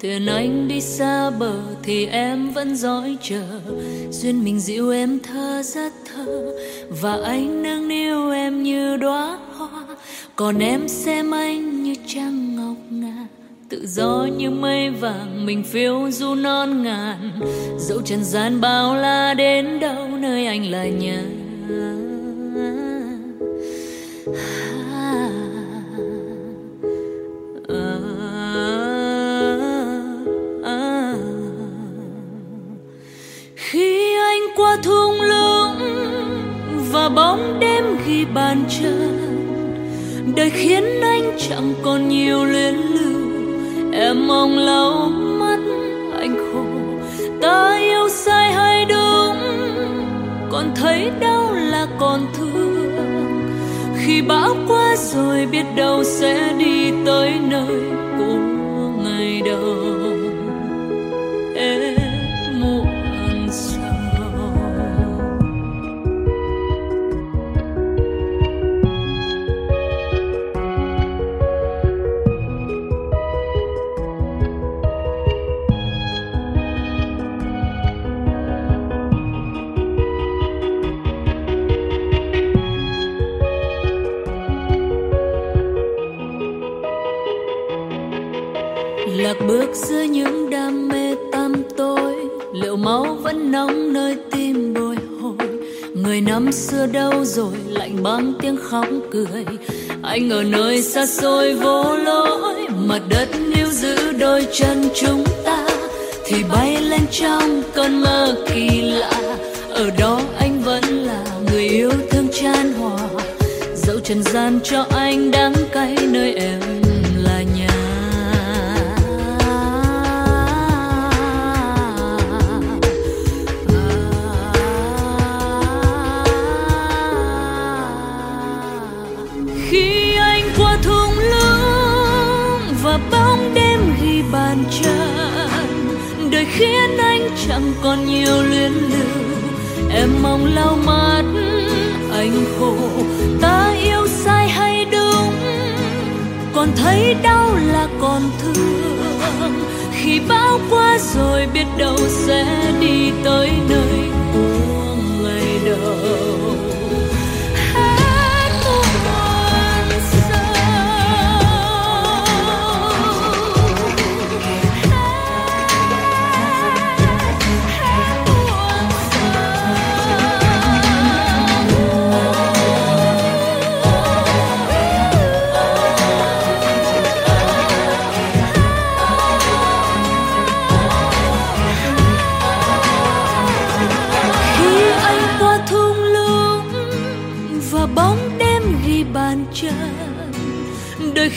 Speaker 3: Thuyền anh đi xa bờ thì em vẫn dõi chờ. Duyên mình dịu em thơ rất thơ, và anh nâng niu em như đóa hoa. Còn em xem anh như trăng ngọc ngà tự do như mây vàng, mình phiêu du non ngàn. Dẫu trần gian bao la đến đâu, nơi anh là nhà. Đời khiến anh chẳng còn nhiều luyến lưu. Em mong lau mắt anh khổ. Ta yêu sai hay đúng, còn thấy đau là còn thương. Khi bão qua rồi biết đâu sẽ đi tới nơi của khóc cười. Anh ở nơi xa xôi vô lối mặt đất níu giữ đôi chân chúng ta. Thì bay lên trong cơn mơ kỳ lạ, ở đó anh vẫn là người yêu thương chan hòa. Dẫu trần gian cho anh đắng cay nơi em ghi bàn chân. Đời khiến anh chẳng còn nhiều luyến lưu em mong lau mắt anh khổ. Ta yêu sai hay đúng? Còn thấy đau là còn thương. Khi bão qua rồi biết đâu sẽ đi tới nơi của ngày đầu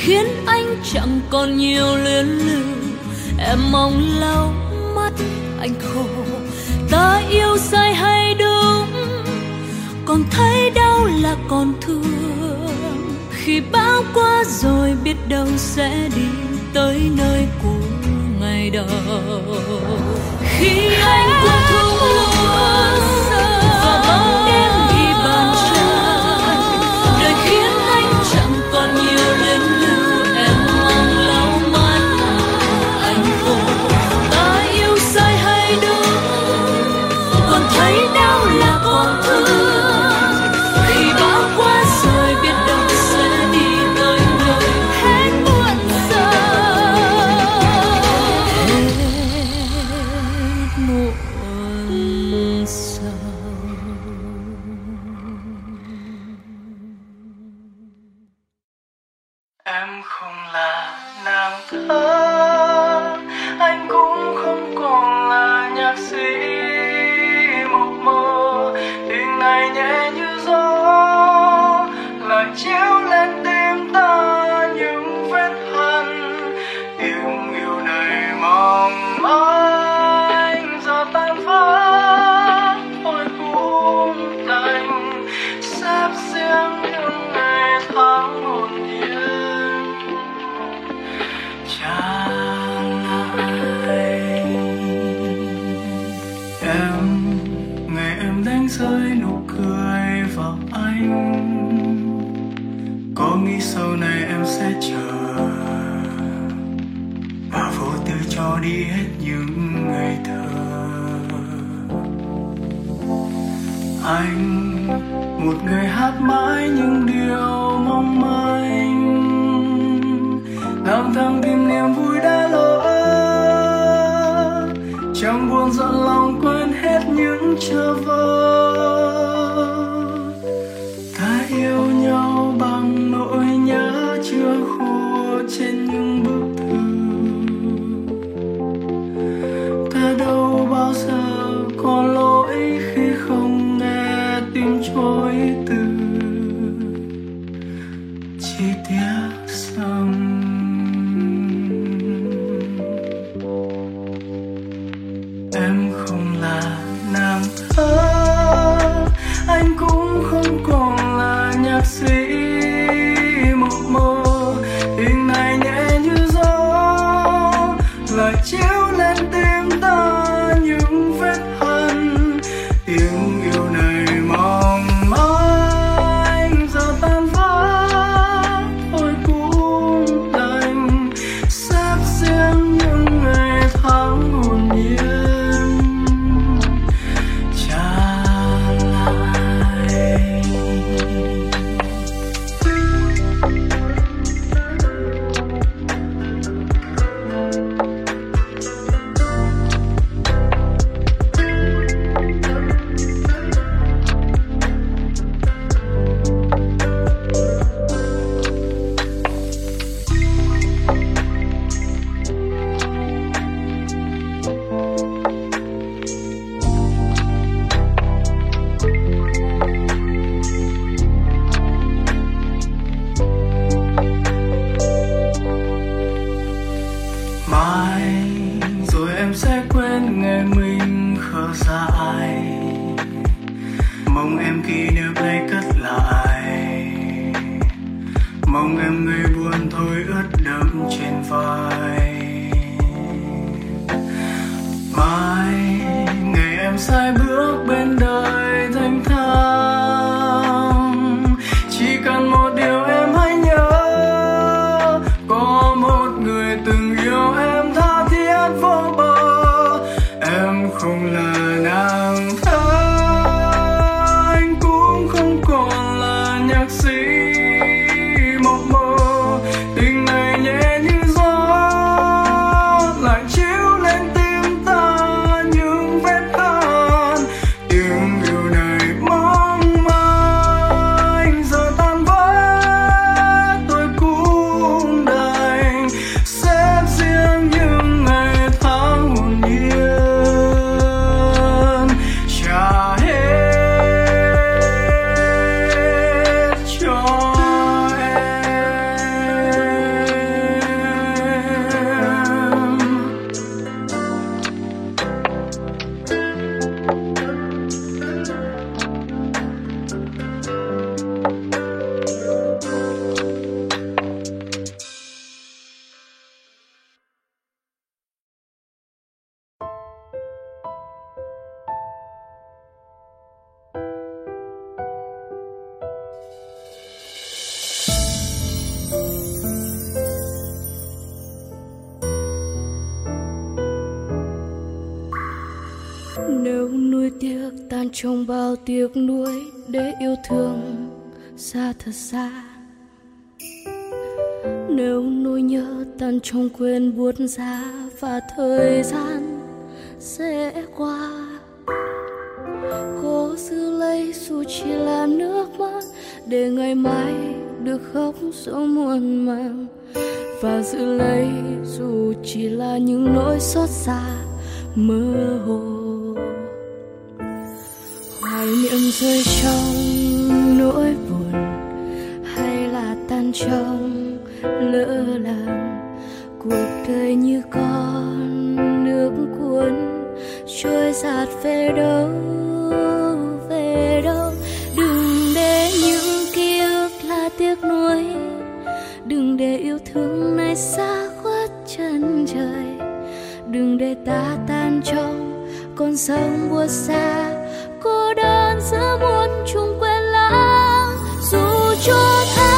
Speaker 3: khiến anh chẳng còn nhiều luyến lưu. Em mong lau mắt anh khổ. Ta yêu sai hay đúng? Còn thấy đau là còn thương. Khi bão qua rồi biết đâu sẽ đi tới nơi của ngày đầu. Khi anh cũng thương
Speaker 10: lúa watching tan
Speaker 4: trong bao tiếc nuối để yêu thương xa thật xa. Nếu nỗi nhớ tan trong quên buốt giá và thời gian sẽ qua cố giữ lấy dù chỉ là nước mắt để ngày mai được khóc dẫu muôn màng và giữ lấy dù chỉ là những nỗi xót xa mơ hồ. Rơi trong nỗi buồn hay là tan trong lỡ làng. Cuộc đời như con nước cuốn trôi giạt về đâu về đâu. Đừng để những ký ức là tiếc nuối, đừng để yêu thương này xa khuất chân trời. Đừng để ta tan trong con sông buốt xa cô đơn giữa muôn trùng quên lãng dù cho thế.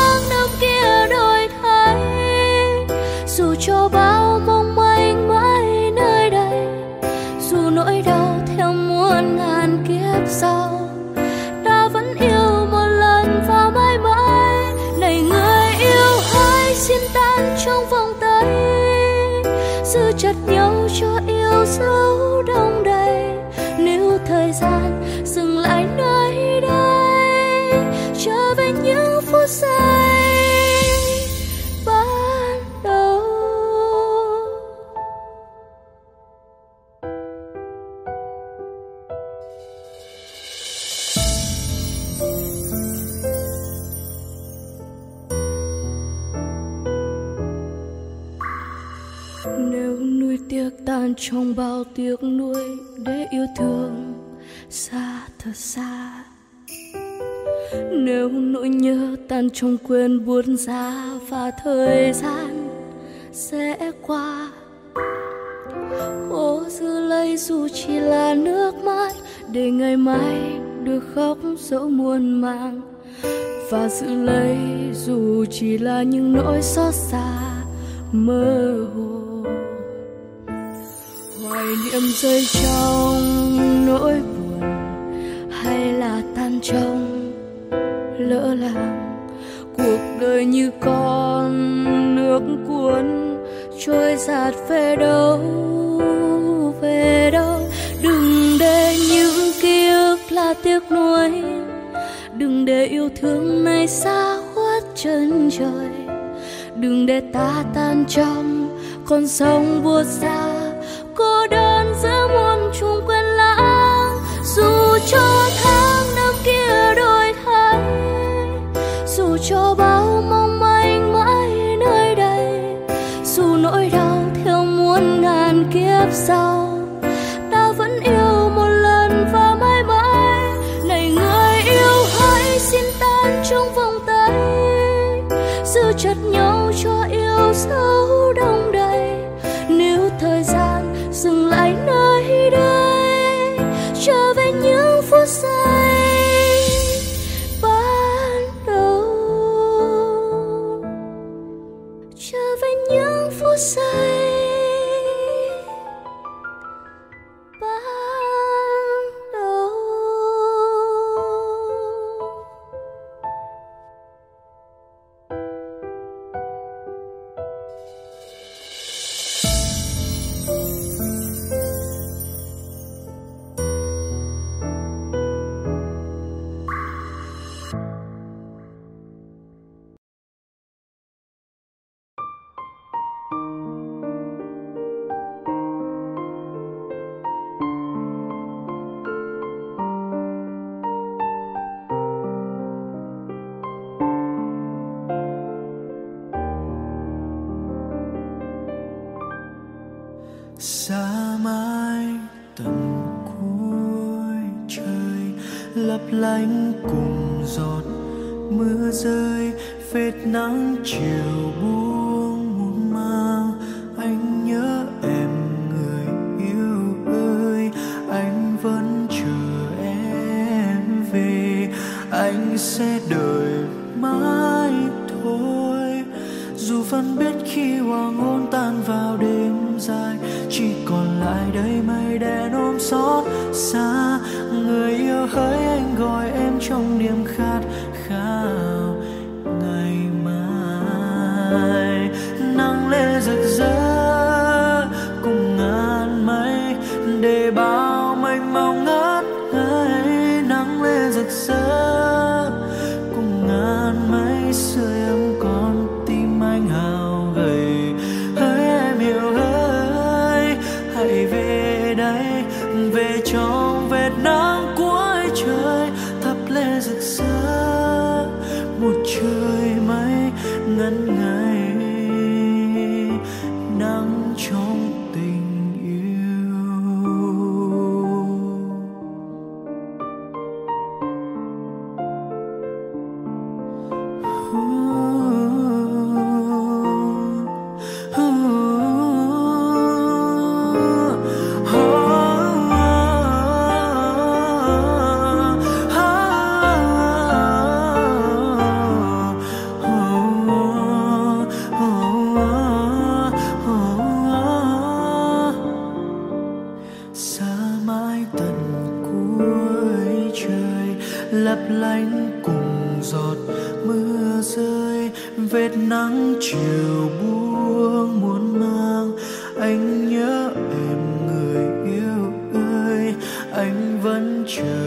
Speaker 4: Trong bao tiếc nuối để yêu thương xa thật xa. Nếu nỗi nhớ tan trong quên buồn ra và thời gian sẽ qua, cố giữ lấy dù chỉ là nước mắt để ngày mai được khóc dẫu muôn màng và giữ lấy dù chỉ là những nỗi xót xa mơ hồ hoài niệm rơi trong nỗi buồn, hay là tan trong lỡ làng. Cuộc đời như con nước cuốn, trôi giạt về đâu về đâu. Đừng để những ký ức là tiếc nuối, đừng để yêu thương này xa khuất chân trời. Đừng để ta tan trong con sông buốt xa cô đơn giữa muôn trùng quên lãng. Dù cho tháng năm kia đổi thay, dù cho bao
Speaker 2: giọt mưa rơi, vết nắng chiều buông muốn mang. Anh nhớ em, người yêu ơi, anh vẫn chờ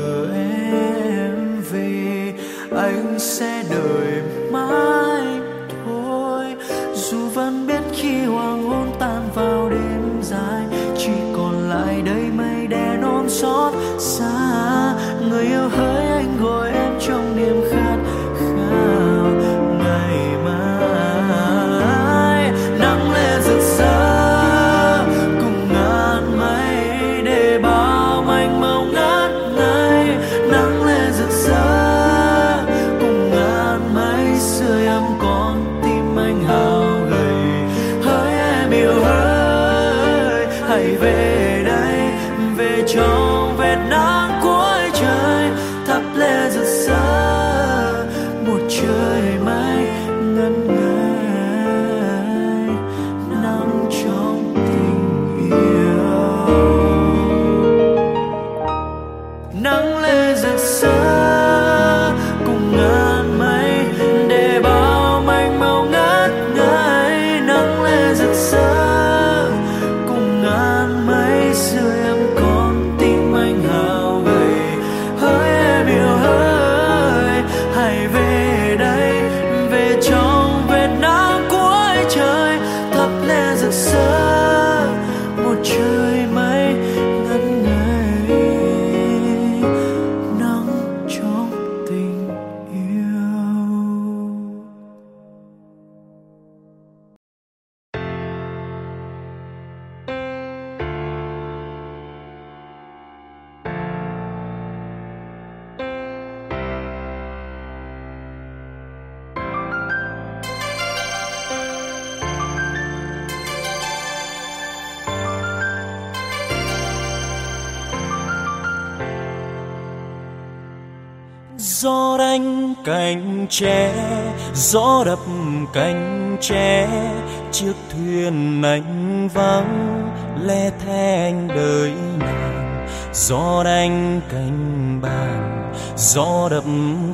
Speaker 2: anh
Speaker 8: vắng, lê thê anh đời nàng. Gió đánh cành bàng gió đập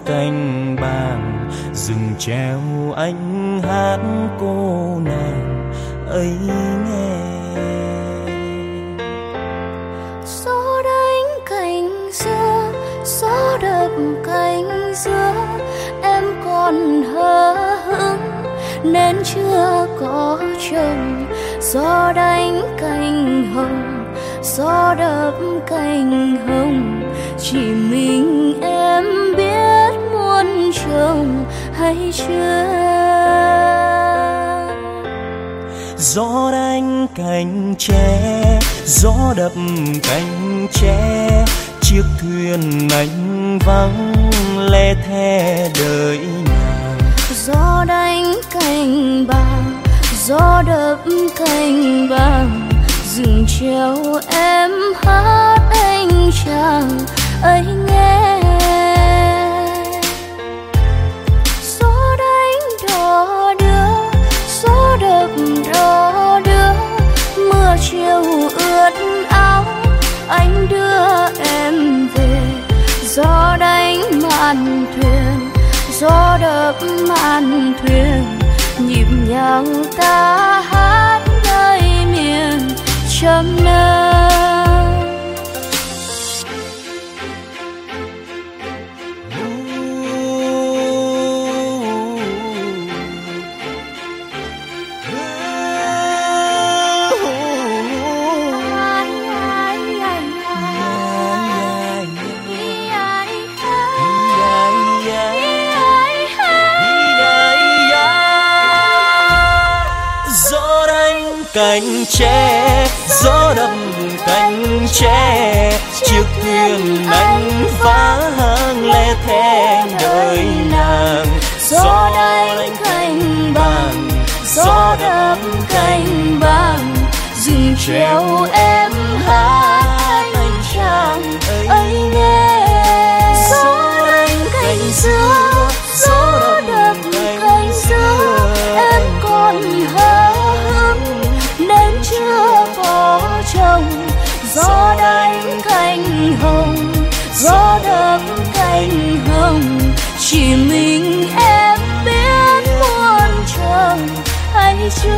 Speaker 8: cành bàng rừng treo anh hát cô nàng, ấy nghe.
Speaker 4: Gió đánh cành xưa gió đập cành xưa em còn hờ hững, nên chưa có chồng gió đánh cành hồng gió đập cành hồng. Chỉ mình em biết muốn chồng hay chưa?
Speaker 8: Gió đánh cành tre gió đập cành tre. Chiếc thuyền anh vắng le thé đời nàng
Speaker 4: gió đánh cành bàng gió đập thành vàng, rừng treo em hát anh chàng, ấy nghe. Gió đánh đò đưa, gió đập đò đưa, mưa chiều ướt áo,
Speaker 3: anh đưa em về. Gió đánh màn thuyền, gió đập màn thuyền, nhịp nhàng ta hát nơi miền trăm nơi
Speaker 8: cành tre, gió đầm cành tre, chiếc thuyền anh phá hàng lẻ thê đời nàng.
Speaker 3: Gió đánh cành bằng gió đầm cành bằng dừng treo em hát gió đánh cánh hồng, gió đập cánh hồng. Chỉ mình em biết muôn trường hay chưa.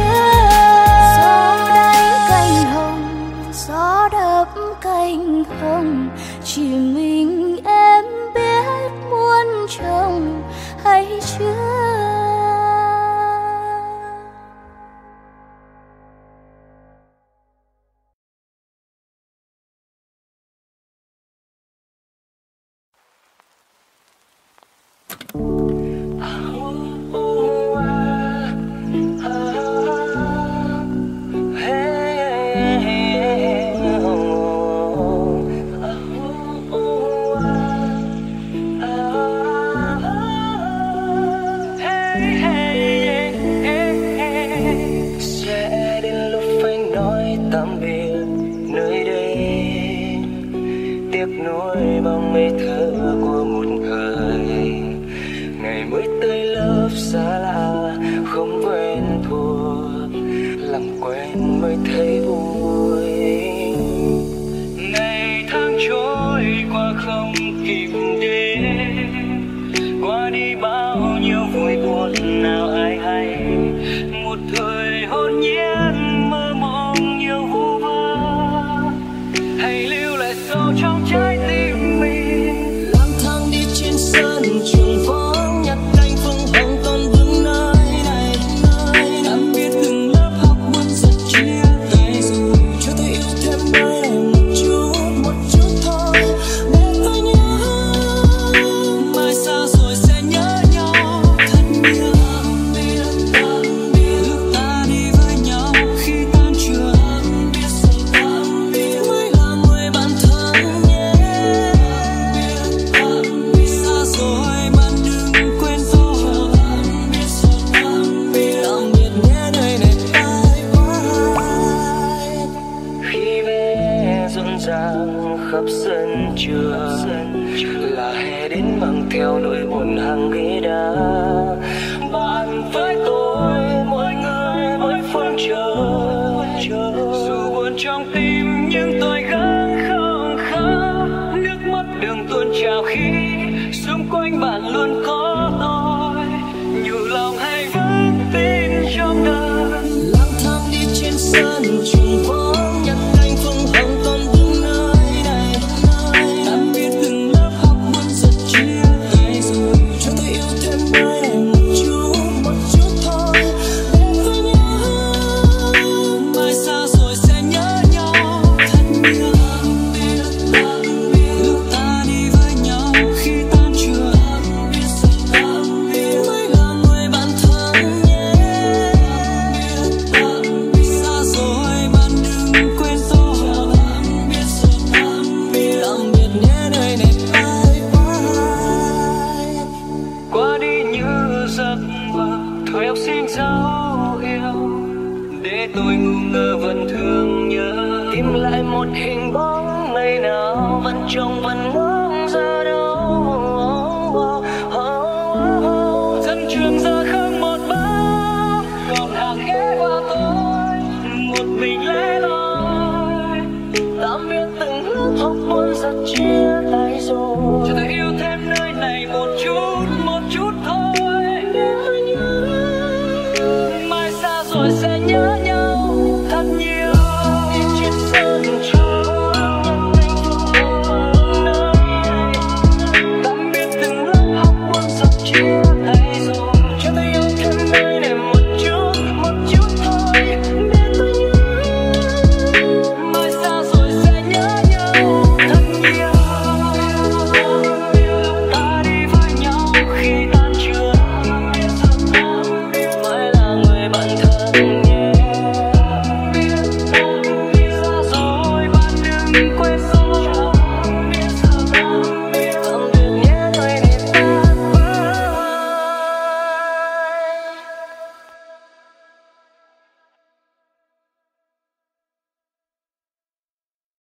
Speaker 3: Gió đánh cánh hồng, gió đập cánh hồng. Chỉ mình em biết muôn
Speaker 1: trường hay chưa.